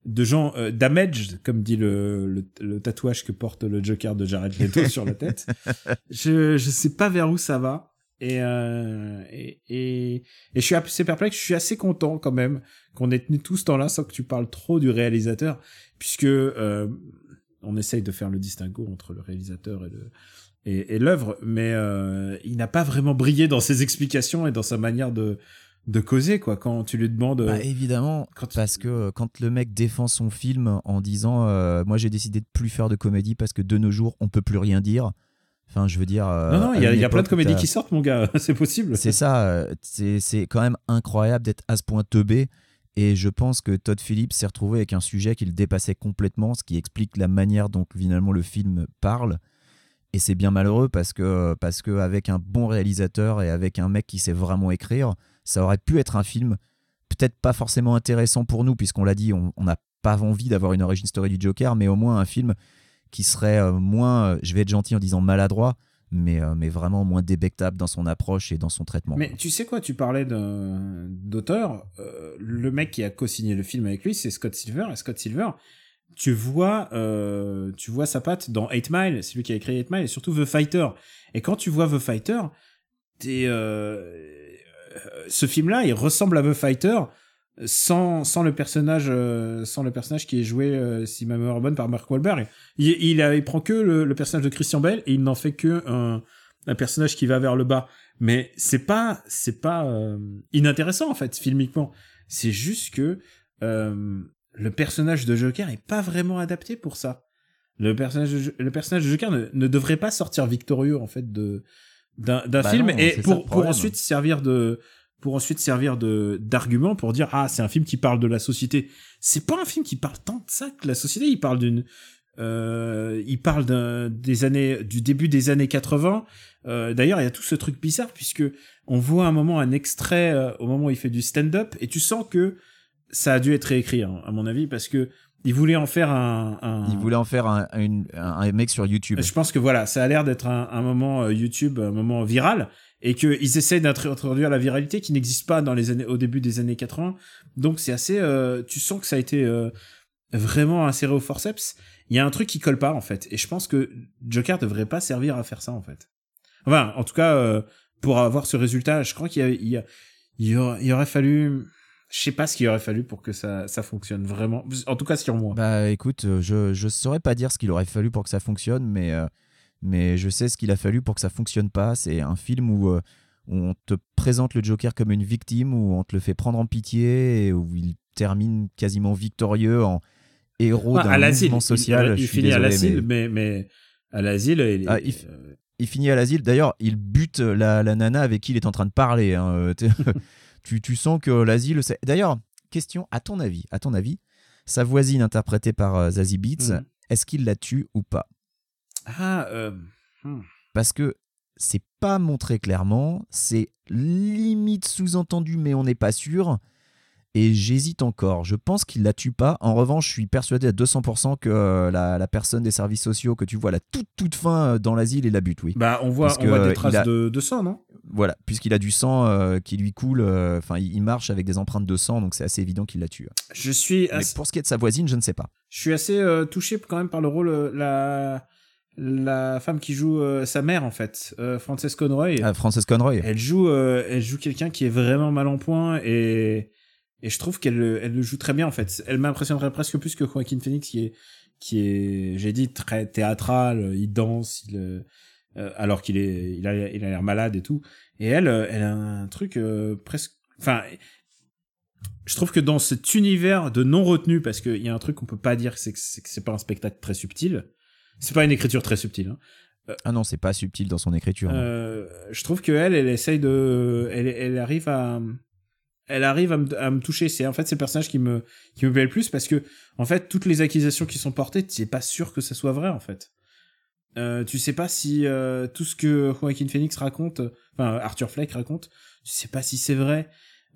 de gens euh, damaged, comme dit le, le le tatouage que porte le Joker de Jared Leto sur la tête. Je je sais pas vers où ça va. Et, euh, et, et, et je suis assez perplexe, je suis assez content quand même qu'on ait tenu tout ce temps-là sans que tu parles trop du réalisateur, puisque euh, on essaye de faire le distinguo entre le réalisateur et le et, et l'œuvre, mais euh, il n'a pas vraiment brillé dans ses explications et dans sa manière de de causer quoi. Quand tu lui demandes, Bah, évidemment, quand tu- parce que quand le mec défend son film en disant Moi j'ai décidé de plus faire de comédie parce que de nos jours on peut plus rien dire. Enfin, je veux dire. euh, non non, il y a, y a plein de comédies qui sortent, mon gars, c'est possible. C'est ça, euh, c'est c'est quand même incroyable d'être à ce point teubé. Et je pense que Todd Phillips s'est retrouvé avec un sujet qui le dépassait complètement, ce qui explique la manière dont finalement le film parle. Et c'est bien malheureux parce que, parce que avec un bon réalisateur et avec un mec qui sait vraiment écrire, ça aurait pu être un film peut-être pas forcément intéressant pour nous, puisqu'on l'a dit, on n'a pas envie d'avoir une origin story du Joker, mais au moins un film qui serait euh, moins, euh, je vais être gentil en disant maladroit, mais, euh, mais vraiment moins débectable dans son approche et dans son traitement. Mais tu sais quoi, tu parlais d'auteur. le mec qui a co-signé le film avec lui, c'est Scott Silver. Et Scott Silver, tu vois, tu vois sa patte dans 8 Mile, c'est lui qui a écrit 8 Mile, et surtout The Fighter. Et quand tu vois The Fighter, ce film-là, il ressemble à The Fighter sans, sans le personnage, euh, sans le personnage qui est joué, euh, si ma mémoire est bonne, par Mark Wahlberg. Il, il, a- il prend que le, le personnage de Christian Bale et il n'en fait que un, un personnage qui va vers le bas. Mais c'est pas, c'est pas euh, inintéressant en fait, filmiquement. C'est juste que euh, le personnage de Joker est pas vraiment adapté pour ça. Le personnage, de, le personnage de Joker ne, ne devrait pas sortir victorieux en fait de d'un Bah film non, et pour pour ensuite servir de pour ensuite servir de d'argument pour dire ah c'est un film qui parle de la société. C'est pas un film qui parle tant de ça que la société. Il parle d'une euh, il parle d'un des années du début des années 80. Euh, D'ailleurs, il y a tout ce truc bizarre puisque on voit un moment un extrait euh, au moment où il fait du stand-up et tu sens que ça a dû être réécrit hein, à mon avis parce que il voulait en faire un, un- Il voulait en faire un, une- un- un mec sur YouTube. je pense que voilà, ça a l'air d'être un, un moment euh, YouTube, un moment viral, et qu'ils essaient d'introduire la viralité qui n'existe pas dans les années, au début des années 80. Donc c'est assez, euh, tu sens que ça a été euh, vraiment inséré au forceps. Il y a un truc qui colle pas en fait, et je pense que Joker devrait pas servir à faire ça en fait. Enfin, en tout cas, euh, pour avoir ce résultat, je crois qu'il y, a- il aurait, fallu, je sais pas ce qu'il aurait fallu pour que ça, ça fonctionne vraiment. En tout cas sur moi. Bah écoute, je je saurais pas dire ce qu'il aurait fallu pour que ça fonctionne, mais mais je sais ce qu'il a fallu pour que ça fonctionne pas. C'est un film où, euh, où on te présente le Joker comme une victime, où on te le fait prendre en pitié, et où il termine quasiment victorieux en héros Ah, d'un mouvement social. il, je il finit à l'asile, mais mais... mais à l'asile, il, Ah, il euh, il finit à l'asile. D'ailleurs, il bute la, la nana avec qui il est en train de parler. hein. Euh, tu, tu sens que l'asile. D'ailleurs, question à ton avis, à ton avis, sa voisine interprétée par euh, Zazie Beats, Mhm. est-ce qu'il la tue ou pas? Ah, euh, hmm. parce que c'est pas montré clairement, c'est limite sous-entendu, mais on n'est pas sûr. Et j'hésite encore. Je pense qu'il la tue pas. En revanche, je suis persuadé à 200% que euh, la, la personne des services sociaux que tu vois à la toute toute fin euh, dans l'asile est la bute, oui. Bah, on voit, on voit des il traces a- de, de sang, non? Voilà, puisqu'il a du sang euh, qui lui coule. euh, Enfin, il il marche avec des empreintes de sang, donc c'est assez évident qu'il la tue. Je suis Mais pour ce qui est de sa voisine, je ne sais pas. je suis assez euh, touché quand même par le rôle, la, la femme qui joue euh, sa mère, en fait, euh, Frances Conroy. Ah, Frances Conroy. Elle joue, euh, elle joue quelqu'un qui est vraiment mal en point et et je trouve qu'elle le- elle le joue très bien en fait. Elle m'impressionnerait presque plus que Joaquin Phoenix qui est qui est, j'ai dit très théâtral. Il danse, il euh, euh, alors qu'il est, il a il a l'air malade et tout. Et elle, euh, elle a un truc euh, presque, enfin. Je trouve que dans cet univers de non retenu, parce qu'il y a un truc qu'on peut pas dire, c'est que c'est pas un spectacle très subtil. C'est pas une écriture très subtile. Hein. Ah non, c'est pas subtil dans son écriture. Euh, je trouve que elle, elle essaye de, elle, elle arrive à, elle arrive à me, à me toucher. C'est en fait c'est le personnage qui me, qui me plaît le plus parce que en fait toutes les accusations qui sont portées, tu n'es pas sûr que ça soit vrai en fait. Euh, tu sais pas si euh, tout ce que Joaquin Phoenix raconte, enfin Arthur Fleck raconte, tu sais pas si c'est vrai.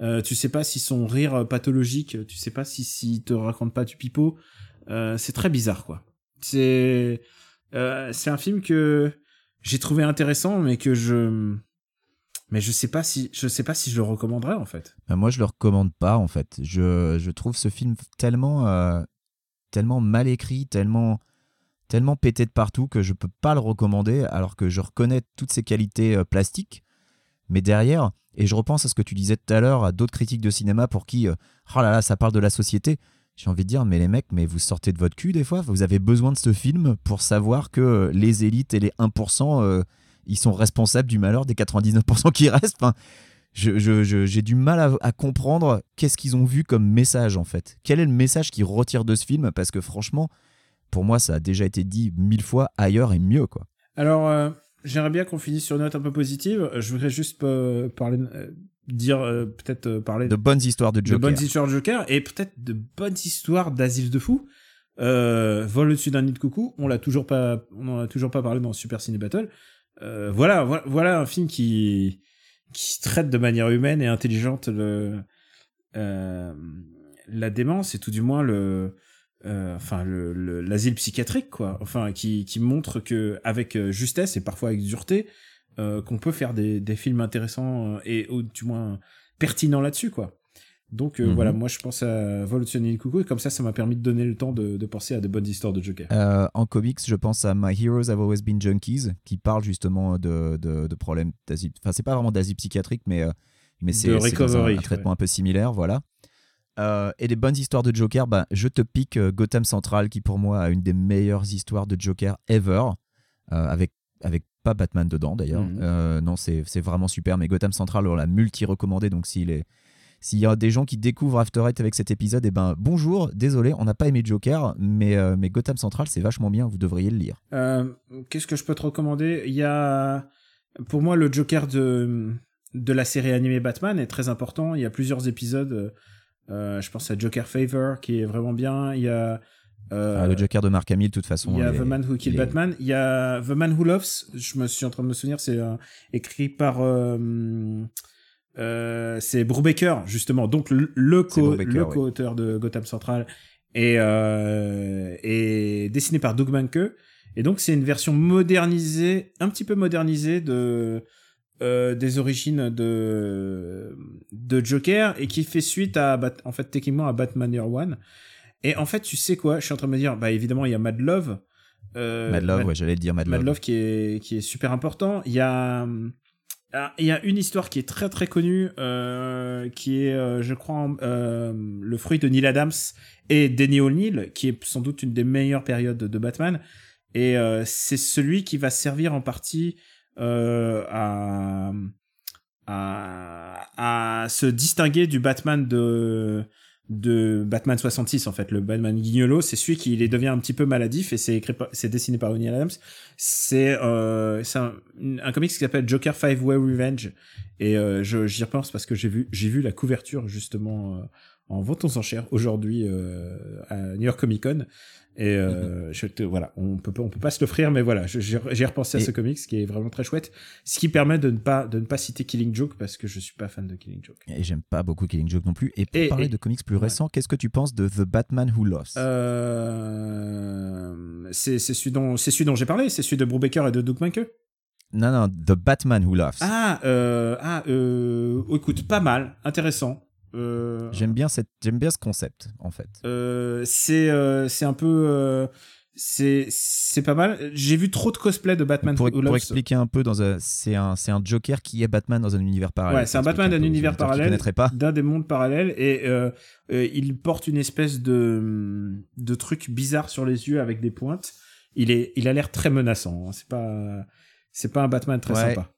Euh, tu sais pas si son rire pathologique, tu sais pas si s'il te raconte pas du pipeau. Euh, c'est très bizarre quoi. C'est euh, c'est un film que j'ai trouvé intéressant, mais que je mais je sais pas si je sais pas si je le recommanderais en fait. Ben, moi, je le recommande pas en fait. Je, je trouve ce film tellement, euh, tellement mal écrit, tellement, tellement pété de partout que je peux pas le recommander. Alors que je reconnais toutes ses qualités euh, plastiques, mais derrière, et je repense à ce que tu disais tout à l'heure à d'autres critiques de cinéma pour qui, euh, oh là là, ça parle de la société. J'ai envie de dire, mais les mecs, mais vous sortez de votre cul des fois. Vous avez besoin de ce film pour savoir que euh, les élites et les 1%, euh, ils sont responsables du malheur des 99% qui restent. Enfin, j'ai du mal à, comprendre qu'est-ce qu'ils ont vu comme message en fait. Quel est le message qu'ils retirent de ce film? Parce que franchement, pour moi, ça a déjà été dit mille fois ailleurs et mieux quoi. Alors euh, j'aimerais bien qu'on finisse sur une note un peu positive. Je voudrais juste parler, dire euh, peut-être euh, parler De bonnes histoires de de Joker. bonnes histoires de Joker et peut-être de bonnes histoires d'asile de fou. Euh, Vol au-dessus d'un nid de coucou, on l'a toujours pas, on en a toujours pas parlé dans Super Ciné Battle. Voilà, voilà, voilà un film qui qui traite de manière humaine et intelligente le la démence et tout du moins le enfin le le- l'asile psychiatrique quoi. Enfin qui qui montre que avec justesse et parfois avec dureté euh, qu'on peut faire des des films intéressants euh, et ou du moins pertinents là-dessus quoi. Donc euh, Mhm. voilà, moi je pense à Vol au-dessus d'un nid de coucou et comme ça ça m'a permis de donner le temps de, de penser à de bonnes histoires de Joker. Euh, en comics, je pense à My Heroes Have Always Been Junkies, qui parle justement de, de, de problèmes d'asile. Enfin, c'est pas vraiment d'asile psychiatrique, mais, mais c'est un, traitement ouais. un peu similaire, voilà. Euh, et des bonnes histoires de Joker, bah, je te pique Gotham Central, qui pour moi a une des meilleures histoires de Joker ever, avec, avec pas Batman dedans d'ailleurs. Mhm. Euh, non, c'est vraiment super, mais Gotham Central, on l'a multi-recommandé, donc s'il est. S'il y a des gens qui découvrent After Eight avec cet épisode, eh ben bonjour, désolé, on n'a pas aimé Joker, mais, euh, mais Gotham Central c'est vachement bien, vous devriez le lire. Euh, Qu'est-ce que je peux te recommander? Il y a, pour moi, le Joker de de la série animée Batman est très important. Il y a plusieurs épisodes. je pense à Joker Favor qui est vraiment bien. Il y a euh, Ah, le Joker de Mark Hamill, de toute façon. il y a The Man Who Killed Batman. Il y a The Man Who Loves. Je me suis en train de me souvenir. C'est euh, écrit par euh, euh, c'est Brubaker justement. Donc le, le ouais. co-auteur de Gotham Central et euh, et dessiné par Doug Manke. Et donc c'est une version modernisée, un petit peu modernisée de euh, des origines de de Joker et qui fait suite à en fait techniquement à Batman Year One. Et en fait, tu sais quoi? Je suis en train de me dire, bah évidemment, il y a Mad Love. Euh, Mad Love, ouais, j'allais le dire Mad, Mad Love. Love qui est qui est super important. Il y a ah, il y a une histoire qui est très très connue euh, qui est euh, je crois euh, le fruit de Neil Adams et Denny O'Neil qui est sans doute une des meilleures périodes de Batman et euh, c'est celui qui va servir en partie euh, à, à à se distinguer du Batman de de Batman 66 en fait. Le Batman guignolo c'est celui qui il devient un petit peu maladif et c'est écrit c'est dessiné par Neil Adams. C'est euh, c'est un, un comics qui s'appelle Joker Five Way Revenge. Et euh, je j'y repense parce que j'ai vu j'ai vu la couverture justement euh, en vente aux enchères aujourd'hui euh, à New York Comic Con et euh, je te, voilà on peut on peut pas se l'offrir mais voilà j'ai repensé à Et- ce comics qui est vraiment très chouette ce qui permet de ne pas de ne pas citer Killing Joke parce que je suis pas fan de Killing Joke Et j'aime pas beaucoup Killing Joke non plus. Et pour Et- parler et- de comics plus ouais. récents, qu'est-ce que tu penses de The Batman Who Lost? Euh, c'est c'est celui dont c'est celui dont j'ai parlé c'est celui de Brubaker et de Doug Manke Non, non, The Batman Who Lost. Ah, euh, ah, euh, oh, écoute, pas mal, intéressant. Euh, J'aime bien, cette... j'aime bien ce concept, en fait. euh, c'est, euh, c'est un peu, c'est, c'est pas mal. J'ai vu trop de cosplay de Batman. pour, expliquer un peu, dans un... c'est un, c'est un Joker qui est Batman dans un univers parallèle. Ouais, c'est un Batman d'un univers parallèle. d'un des mondes parallèles et il porte une espèce de de truc bizarre sur les yeux avec des pointes. Il est, il a l'air très menaçant. hein. C'est pas, c'est pas un Batman très Ouais. sympa.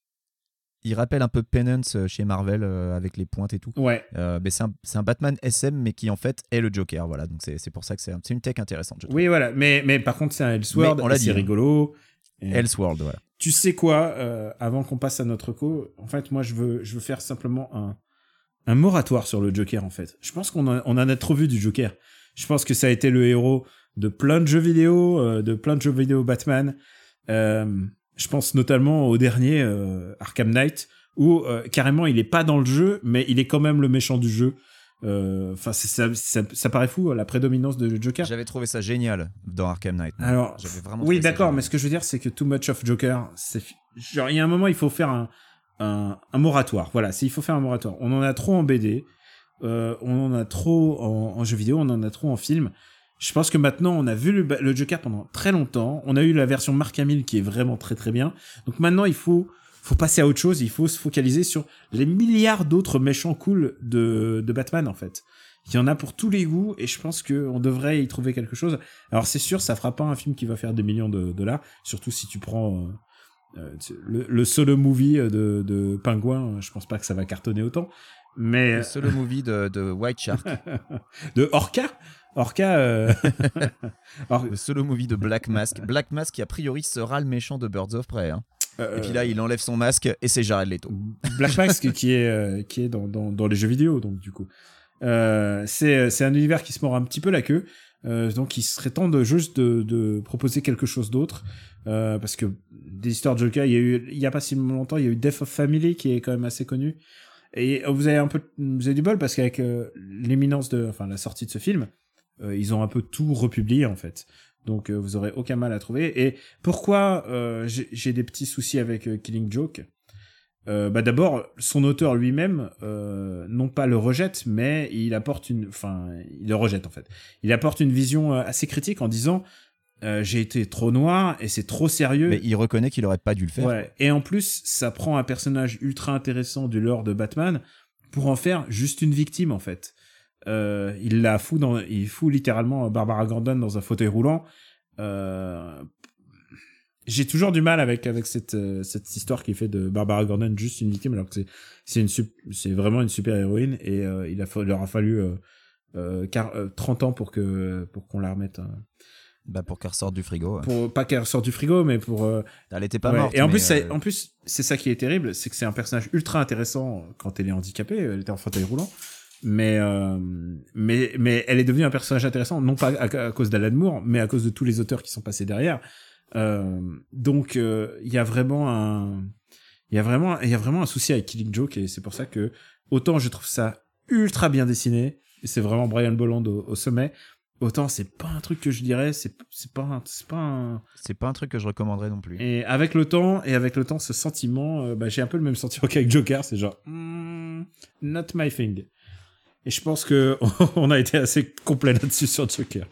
Il rappelle un peu Penance euh, chez Marvel euh, avec les pointes et tout. Ouais. Euh, mais c'est un, Batman SM, mais qui en fait est le Joker. Voilà, donc c'est c'est pour ça que c'est un- c'est une tech intéressante. je. Oui, voilà. Mais, mais par contre, c'est un Elseworld. Mais on l'a et C'est dit, hein. rigolo. Et- Elseworld, voilà. Tu sais quoi, euh, avant qu'on passe à notre co, en fait, moi, je veux, je veux faire simplement un, un moratoire sur le Joker, en fait. Je pense qu'on en, on en a trop vu du Joker. Je pense que ça a été le héros de plein de jeux vidéo, de plein de jeux vidéo Batman. Euh, je pense notamment au dernier euh, Arkham Knight, où euh, carrément il est pas dans le jeu, mais il est quand même le méchant du jeu. Euh, Enfin, ça, ça, ça paraît fou la prédominance de Joker. J'avais trouvé ça génial dans Arkham Knight. Alors, vraiment oui, d'accord, mais ce que je veux dire, c'est que too much of Joker, c'est genre il y a un moment, il faut faire un un, un moratoire. Voilà, il faut faire un moratoire. On en a trop en BD, euh, on en a trop en, en jeux vidéo, on en a trop en film. Je pense que maintenant, on a vu le, le Joker pendant très longtemps. On a eu la version Mark Hamill qui est vraiment très très bien. Donc maintenant, il faut faut passer à autre chose. Il faut se focaliser sur les milliards d'autres méchants cool de de Batman en fait. Il y en a pour tous les goûts et je pense que on devrait y trouver quelque chose. Alors c'est sûr, ça fera pas un film qui va faire des millions de dollars, surtout si tu prends euh, euh, le solo movie de, de Pingouin. Je pense pas que ça va cartonner autant, mais Le solo movie de, de White Shark, de Orca, Orca. euh, Or- le solo movie de Black Mask. Black Mask qui a priori sera le méchant de Birds of Prey. hein. euh, Et puis là, il enlève son masque et c'est Jared Leto. Black Mask qui est euh, qui est dans, dans dans les jeux vidéo donc du coup euh, c'est un univers qui se mord un petit peu la queue euh, donc il serait temps de juste de, de proposer quelque chose d'autre euh, parce que des histoires de Joker il y a eu il y a pas si longtemps il y a eu Death of Family qui est quand même assez connu et vous avez un peu vous avez du bol parce qu'avec euh, l'éminence de enfin la sortie de ce film ils ont un peu tout republié en fait donc euh, vous aurez aucun mal à trouver et pourquoi euh, j'ai des petits soucis avec euh, Killing Joke? Euh, bah d'abord son auteur lui-même euh, non pas le rejette mais il apporte une enfin il le rejette en fait il apporte une vision euh, assez critique en disant euh, j'ai été trop noir et c'est trop sérieux Mais il reconnaît qu'il aurait pas dû le faire. Ouais. Et en plus, ça prend un personnage ultra intéressant du lore de Batman pour en faire juste une victime en fait. Euh, il la fout dans, il fout littéralement Barbara Gordon dans un fauteuil roulant. Euh, j'ai toujours du mal avec avec cette euh, cette histoire qui fait de Barbara Gordon juste une victime alors que c'est c'est une c'est vraiment une super héroïne et euh, il a il leur a fallu euh, euh, car, euh, 30 ans pour que pour qu'on la remette hein. Bah, pour qu'elle ressorte du frigo. ouais. pour pas qu'elle ressorte du frigo mais pour euh, Elle était pas Ouais, morte. Et en plus, euh, en plus, c'est ça qui est terrible, c'est que c'est un personnage ultra intéressant quand elle est handicapée, elle était en fauteuil roulant. Mais, euh, mais, mais elle est devenue un personnage intéressant, non pas à, à cause d'Alan Moore, mais à cause de tous les auteurs qui sont passés derrière. Euh, donc, euh, il y a vraiment un, il y a vraiment, il y a vraiment un souci avec Killing Joke et c'est pour ça que autant je trouve ça ultra bien dessiné, et c'est vraiment Brian Bolland au, au sommet, autant c'est pas un truc que je dirais, c'est, c'est pas, un- c'est pas un, c'est pas un truc que je recommanderais non plus. et avec le temps, et avec le temps, ce sentiment, bah, j'ai un peu le même sentiment qu'avec Joker, c'est genre, hmm, not my thing. Et je pense que on a été assez complet là-dessus sur Joker.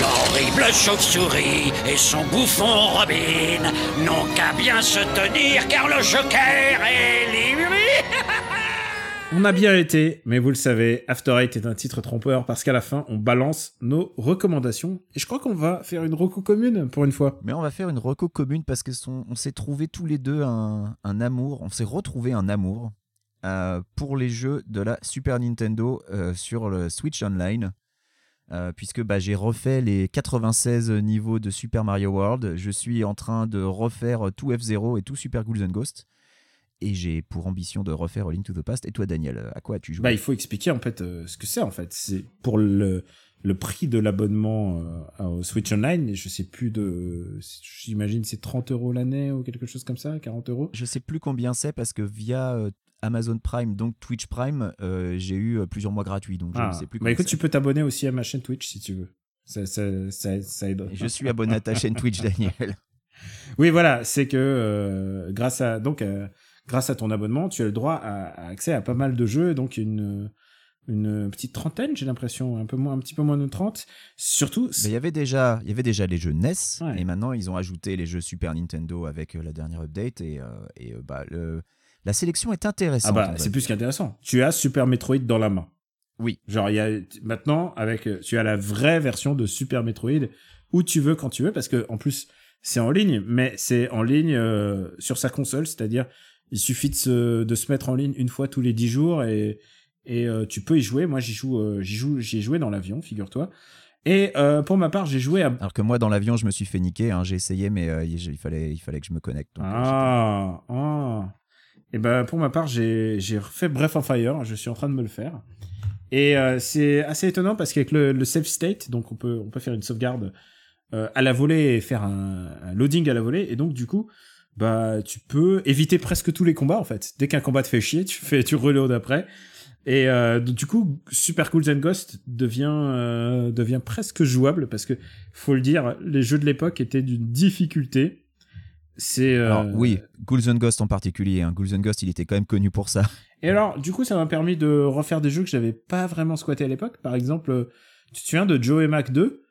L'horrible chauve-souris et son bouffon Robin n'ont qu'à bien se tenir car le Joker est libre. On a bien été, mais vous le savez, After Eight est un titre trompeur parce qu'à la fin, on balance nos recommandations. Et je crois qu'on va faire une reco commune pour une fois. Mais on va faire une reco commune parce que on s'est trouvé tous les deux un, amour, on s'est retrouvé un amour euh, pour les jeux de la Super Nintendo euh, sur le Switch Online. Euh, puisque bah, j'ai refait les 96 niveaux de Super Mario World, je suis en train de refaire tout F-Zero et tout Super Ghouls and et j'ai pour ambition de refaire A Link to the Past. Et toi, Daniel, à quoi as-tu joué? Bah, il faut expliquer en fait euh, ce que c'est en fait. C'est pour le le prix de l'abonnement euh, au Switch Online. Je sais plus de, j'imagine c'est 30 euros l'année ou quelque chose comme ça, 40 euros. Je sais plus combien c'est parce que via euh, Amazon Prime, donc Twitch Prime, euh, j'ai eu euh, plusieurs mois gratuits, donc je Ah. ne sais plus. Bah écoute, tu peux t'abonner aussi à ma chaîne Twitch si tu veux. Ça, ça, ça, ça aide. Je suis abonné à ta chaîne Twitch, Daniel. Oui, voilà, c'est que euh, grâce à donc euh, grâce à ton abonnement, tu as le droit à, à accès à pas mal de jeux, donc une une petite trentaine, j'ai l'impression, un peu moins, un petit peu moins de 30. Surtout, Mais il y avait déjà, il y avait déjà les jeux NES, Ouais. et maintenant ils ont ajouté les jeux Super Nintendo avec euh, la dernière update, et, euh, et euh, bah, le- la sélection est ah intéressante. bah on va c'est plus qu'intéressant. Tu as Super Metroid dans la main. Oui. Genre, il y a maintenant avec tu as la vraie version de Super Metroid où tu veux quand tu veux parce que en plus c'est en ligne, mais c'est en ligne euh, sur sa console, c'est-à-dire il suffit de se, de se mettre en ligne une fois tous les dix jours et et euh, tu peux y jouer. Moi, j'y joue, euh, j'y joue, j'y ai joué dans l'avion, figure-toi. Et euh, pour ma part, j'ai joué à Alors que moi, dans l'avion, je me suis fait niquer. hein, J'ai essayé, mais il fallait, il fallait que je me connecte. donc, Ah, ah. Et ben pour ma part, j'ai j'ai refait Breath of Fire. Je suis en train de me le faire. Et c'est assez étonnant parce qu'avec le, le save state, donc on peut on peut faire une sauvegarde à la volée et faire un, un loading à la volée. Et donc du coup, bah tu peux éviter presque tous les combats en fait. Dès qu'un combat te fait chier, tu fais tu reload après. Et euh, du coup, Super Cool Zen Ghost devient euh, devient presque jouable parce que faut le dire, les jeux de l'époque étaient d'une difficulté. C'est euh, Alors, oui, Ghouls and Ghost en particulier. Hein. Ghouls and Ghost, il était quand même connu pour ça. Et alors, du coup, ça m'a permis de refaire des jeux que j'avais pas vraiment squatté à l'époque. Par exemple, tu te souviens de Joe et Mac 2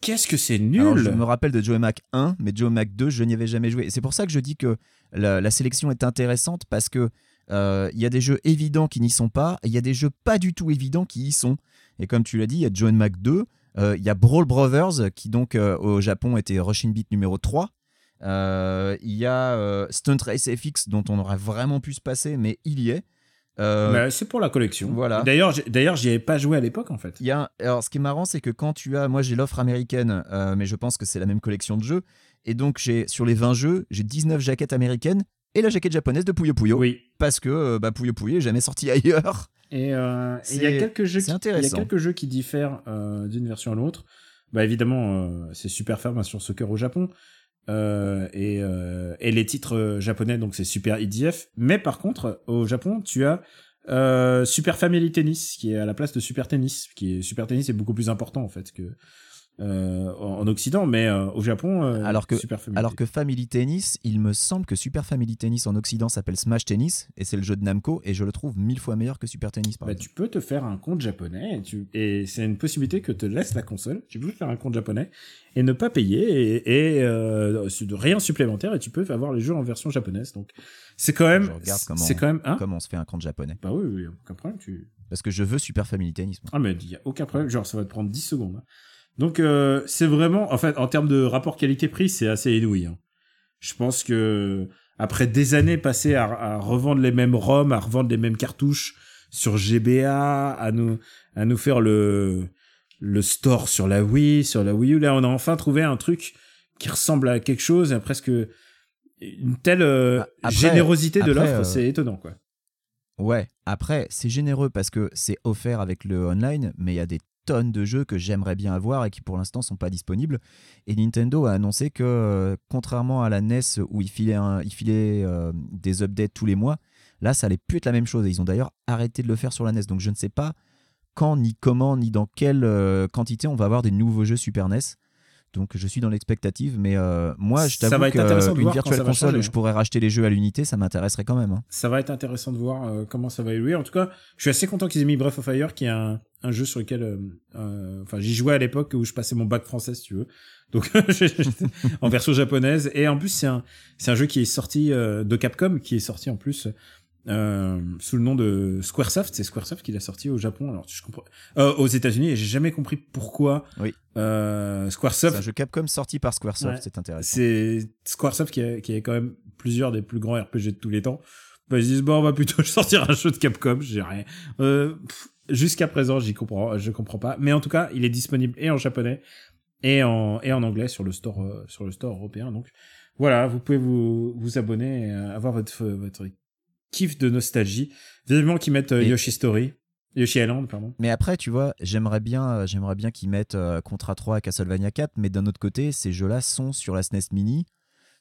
Qu'est-ce que c'est nul je me rappelle de Joe Mac 1, mais Joe Mac 2, je n'y avais jamais joué. C'est pour ça que je dis que la, sélection est intéressante parce que euh, il y a des jeux évidents qui n'y sont pas, et il y a des jeux pas du tout évidents qui y sont. Et comme tu l'as dit, il y a Joe Mac 2, euh, il y a Brawl Brothers, qui donc euh, au Japon était Rushing Beat numéro 3. Euh, il y a Stunt Race FX, dont on aurait vraiment pu se passer, mais il y est. Euh, Bah, c'est pour la collection. Voilà. D'ailleurs, d'ailleurs, j'y avais pas joué à l'époque en fait. Il y a, alors, ce qui est marrant, c'est que quand tu as, moi j'ai l'offre américaine, euh, mais je pense que c'est la même collection de jeux, et donc j'ai sur les 20 jeux, j'ai 19 jaquettes américaines et la jaquette japonaise de Puyo Puyo, Oui. parce que euh, bah, Puyo Puyo est jamais sorti ailleurs. Et euh, il y a quelques jeux, qui, il y a quelques jeux qui diffèrent euh, d'une version à l'autre. Bah évidemment, c'est Super Fair sur Soccer au Japon. Euh, et, euh, et les titres euh, japonais, donc c'est Super IDF. Mais par contre, au Japon, tu as euh, Super Family Tennis, qui est à la place de Super Tennis. Qui est, Super Tennis est beaucoup plus important en fait que euh, en en Occident, mais euh, au Japon, euh, Alors que- Super Family Alors que Family Tennis, il me semble que Super Family Tennis en Occident s'appelle Smash Tennis, et c'est le jeu de Namco, et je le trouve mille fois meilleur que Super Tennis par Bah, exemple. tu peux te faire un compte japonais et, tu... et c'est une possibilité que te laisse la console. Tu peux faire un compte japonais et ne pas payer et, et de rien supplémentaire et tu peux avoir les jeux en version japonaise. Donc c'est quand même, c'est quand même, hein Comment on se fait un compte japonais Bah oui, oui, aucun problème. Tu... Parce que je veux Super Family Tennis. moi. Ah mais il y a aucun problème. Genre ça va te prendre 10 secondes. hein. Donc euh, c'est vraiment, en fait, en termes de rapport qualité-prix, c'est assez inouï. hein. Je pense que après des années passées à, à revendre les mêmes ROM, à revendre les mêmes cartouches sur GBA, à nous à nous faire le le store sur la Wii, sur la Wii U, là on a enfin trouvé un truc qui ressemble à quelque chose, et presque une telle euh, Après- générosité de l'offre, euh, c'est étonnant quoi. Ouais, après, c'est généreux parce que c'est offert avec le online, mais il y a des tonnes de jeux que j'aimerais bien avoir et qui pour l'instant sont pas disponibles. Et Nintendo a annoncé que, euh, contrairement à la NES où il filait, un- il filait euh, des updates tous les mois, là ça allait plus être la même chose. Et ils ont d'ailleurs arrêté de le faire sur la NES. Donc je ne sais pas quand, ni comment, ni dans quelle euh, quantité on va avoir des nouveaux jeux Super NES. Donc je suis dans l'expectative, mais euh, moi je t'avoue qu'une virtuelle console où je hein. pourrais racheter les jeux à l'unité, ça m'intéresserait quand même. hein. ça va être intéressant de voir euh, comment ça va évoluer. En tout cas, je suis assez content qu'ils aient mis Breath of Fire, qui est un, un jeu sur lequel, euh, euh, enfin, j'y jouais à l'époque où je passais mon bac français, si tu veux. Donc, en version japonaise. Et en plus, c'est un, c'est un jeu qui est sorti euh, de Capcom, qui est sorti en plus euh, sous le nom de Squaresoft. C'est Squaresoft qui l'a sorti au Japon. Alors, je comprends, euh, aux États-Unis. Et j'ai jamais compris pourquoi Oui. euh, C'est Squaresoft un jeu Capcom sorti par Squaresoft, Ouais. c'est intéressant. c'est Squaresoft qui a, qui a quand même plusieurs des plus grands RPG de tous les temps. Bah, ils se disent, bon, on va plutôt sortir un jeu de Capcom, j'ai rien. Euh, pff, Jusqu'à présent, j'y comprends, je comprends pas. Mais en tout cas, il est disponible et en japonais et en, et en anglais sur le store, euh, sur le store européen. Donc, voilà, vous pouvez vous, vous abonner et euh, avoir votre, votre kiff de nostalgie. Vivement qu'ils mettent euh, Et- Yoshi Story. Yoshi Island, pardon. Mais après, tu vois, j'aimerais bien, j'aimerais bien qu'ils mettent Contra 3 à Castlevania 4, mais d'un autre côté, ces jeux-là sont sur la SNES Mini.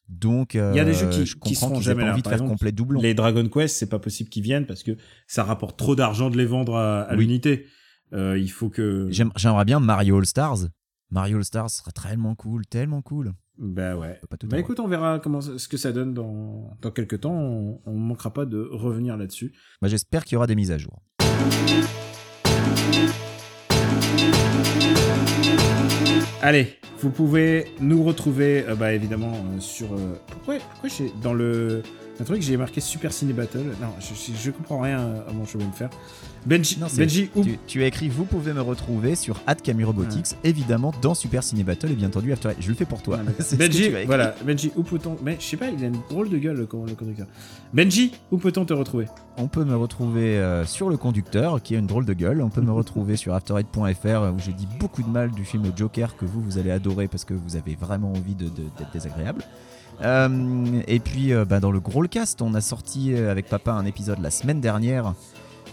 Donc, euh, Il y a des jeux qui- je qui seront jamais là, envie de faire exemple. complet doublon. Les Dragon Quest, c'est pas possible qu'ils viennent parce que ça rapporte trop d'argent de les vendre à, à Oui. l'unité. Euh, il faut que. J'aime- J'aimerais bien Mario All Stars. Mario All Stars serait tellement cool, tellement cool. Bah ouais. Pas tout Bah écoute, on verra comment ce que ça donne dans dans quelques temps. On, on manquera pas de revenir là-dessus. Bah, J'espère qu'il y aura des mises à jour. Allez, vous pouvez nous retrouver, euh, bah évidemment euh, sur. euh, pourquoi pourquoi j'ai dans le un truc j'ai marqué Super Ciné Battle. Non, je, je, comprends rien à mon chemin de faire. Benji, Non, Tu, tu as écrit Vous pouvez me retrouver sur Robotics, évidemment dans Super Ciné Battle et bien entendu After. Je le fais pour toi. Ah, Benji, voilà, Benji, où peut-on. Mais je sais pas, il a une drôle de gueule, le, le conducteur. Benji, où peut-on te retrouver? On peut me retrouver euh, sur le conducteur qui a une drôle de gueule. On peut me retrouver sur afterite.fr où je dis beaucoup de mal du film Joker que vous, vous allez adorer parce que vous avez vraiment envie de- de- d'être désagréable. Euh, et puis euh, bah, dans le gros cast, on a sorti euh, avec papa un épisode la semaine dernière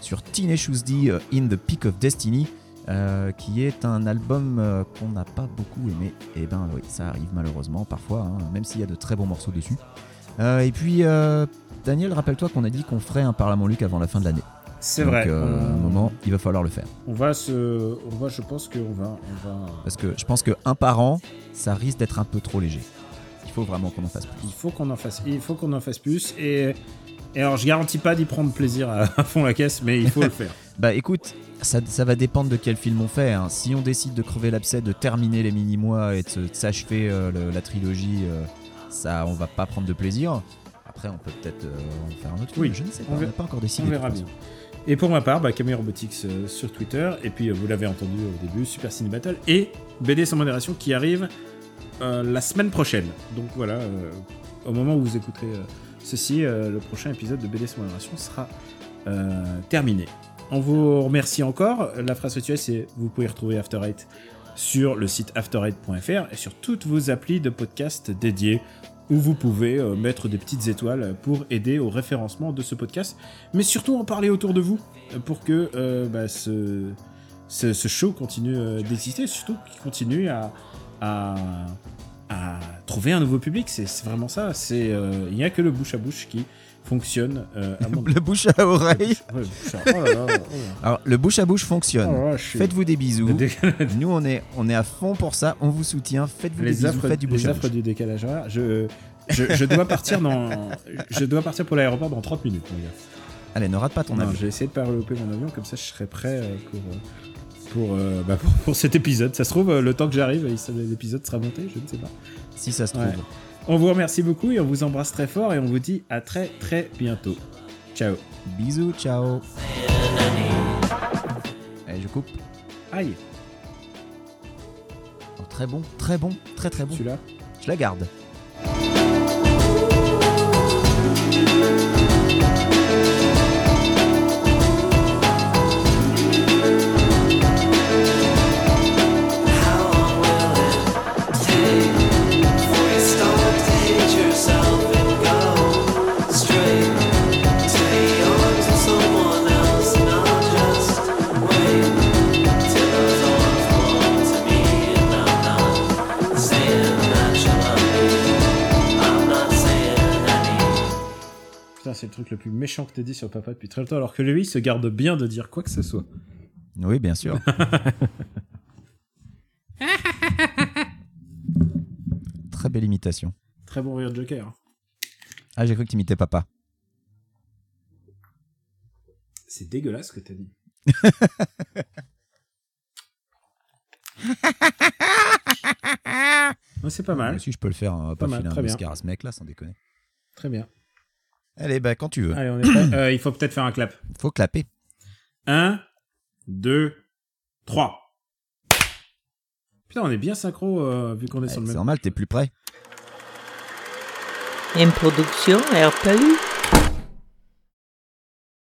sur Teenage Tuesday euh, In the Peak of Destiny. euh, qui est un album euh, qu'on n'a pas beaucoup aimé. Et ben oui, ça arrive malheureusement parfois, hein, même s'il y a de très bons morceaux dessus. Euh, et puis, Daniel, rappelle-toi qu'on a dit qu'on ferait un Parlement Luc avant la fin de l'année. C'est vrai. euh, à un moment, il va falloir le faire. on va se. On va, je pense qu'on va. On va... Parce que je pense que un par an, ça risque d'être un peu trop léger. Il faut vraiment qu'on en fasse plus. Il faut qu'on en fasse. Il faut qu'on en fasse plus. Et, et alors, je garantis pas d'y prendre plaisir à, à fond la caisse, mais il faut le faire. Bah écoute, ça, ça va dépendre de quel film on fait. hein. Si on décide de crever l'abcès, de terminer les mini-mois et de, s'achever euh, le- la trilogie, euh, ça, on va pas prendre de plaisir. Après, on peut peut-être euh, en faire un autre film. Oui, je ne sais pas, on n'a pas encore décidé. On verra bien. Et pour ma part, bah, Camille Robotics euh, sur Twitter, et puis euh, vous l'avez entendu au début, Super Ciné Battle, et BD sans modération qui arrive euh, la semaine prochaine. Donc voilà, au moment où vous écouterez ceci, euh, le prochain épisode de BD sans modération sera euh, terminé. On vous remercie encore. La phrase rituelle, c'est vous pouvez retrouver After Eight sur le site after8.fr et sur toutes vos applis de podcast dédiées où vous pouvez euh, mettre des petites étoiles pour aider au référencement de ce podcast, mais surtout en parler autour de vous pour que bah, ce, show continue d'exister, surtout qu'il continue à, à trouver un nouveau public. C'est vraiment ça. C'est euh, il n'y a que le bouche à bouche qui fonctionne. euh, à mon Le bouche à oreille. Ouais, bouche à- oh là là, oh là. Alors, le bouche à bouche fonctionne. Oh je suis- Faites-vous des bisous. Le dé- Nous, on est, on est à fond pour ça. On vous soutient. Faites-vous des bisous. affres, Faites du bouche les à bouche. du décalage horaire. Je, je, je dois partir dans, je dois partir pour l'aéroport dans 30 minutes, mon gars. Allez, ne rate pas ton Non, avion. j'ai essayé de pas louper mon avion, comme ça je serai prêt euh, pour, pour, euh, bah, pour, pour cet épisode. Ça se trouve, euh, le temps que j'arrive, l'épisode sera monté, je ne sais pas. Si ça se trouve. Ouais. On vous remercie beaucoup et on vous embrasse très fort et on vous dit à très très bientôt. Ciao. Bisous, ciao. Allez, je coupe. Aïe, Oh, très bon, très bon, très très bon. celui-là. Je la garde. C'est le truc le plus méchant que t'aies dit sur papa depuis très longtemps, alors que lui il se garde bien de dire quoi que ce soit. Oui, bien sûr. très belle imitation. Très bon rire de Joker. Ah, j'ai cru que t'imitais papa. C'est dégueulasse ce que t'as dit. Ouais, c'est pas mal, Moi aussi, je peux le faire. hein. Pas, Pas mal, filer un bien. Oscar à ce mec-là, sans déconner. très bien. Allez, bah, quand tu veux. Allez, on est prêt. Euh, il faut peut-être faire un clap. Faut clapper. 1, 2, 3. Putain, on est bien synchro euh, vu qu'on est Ouais, sur le c'est même. normal, t'es plus près. Une production RPU.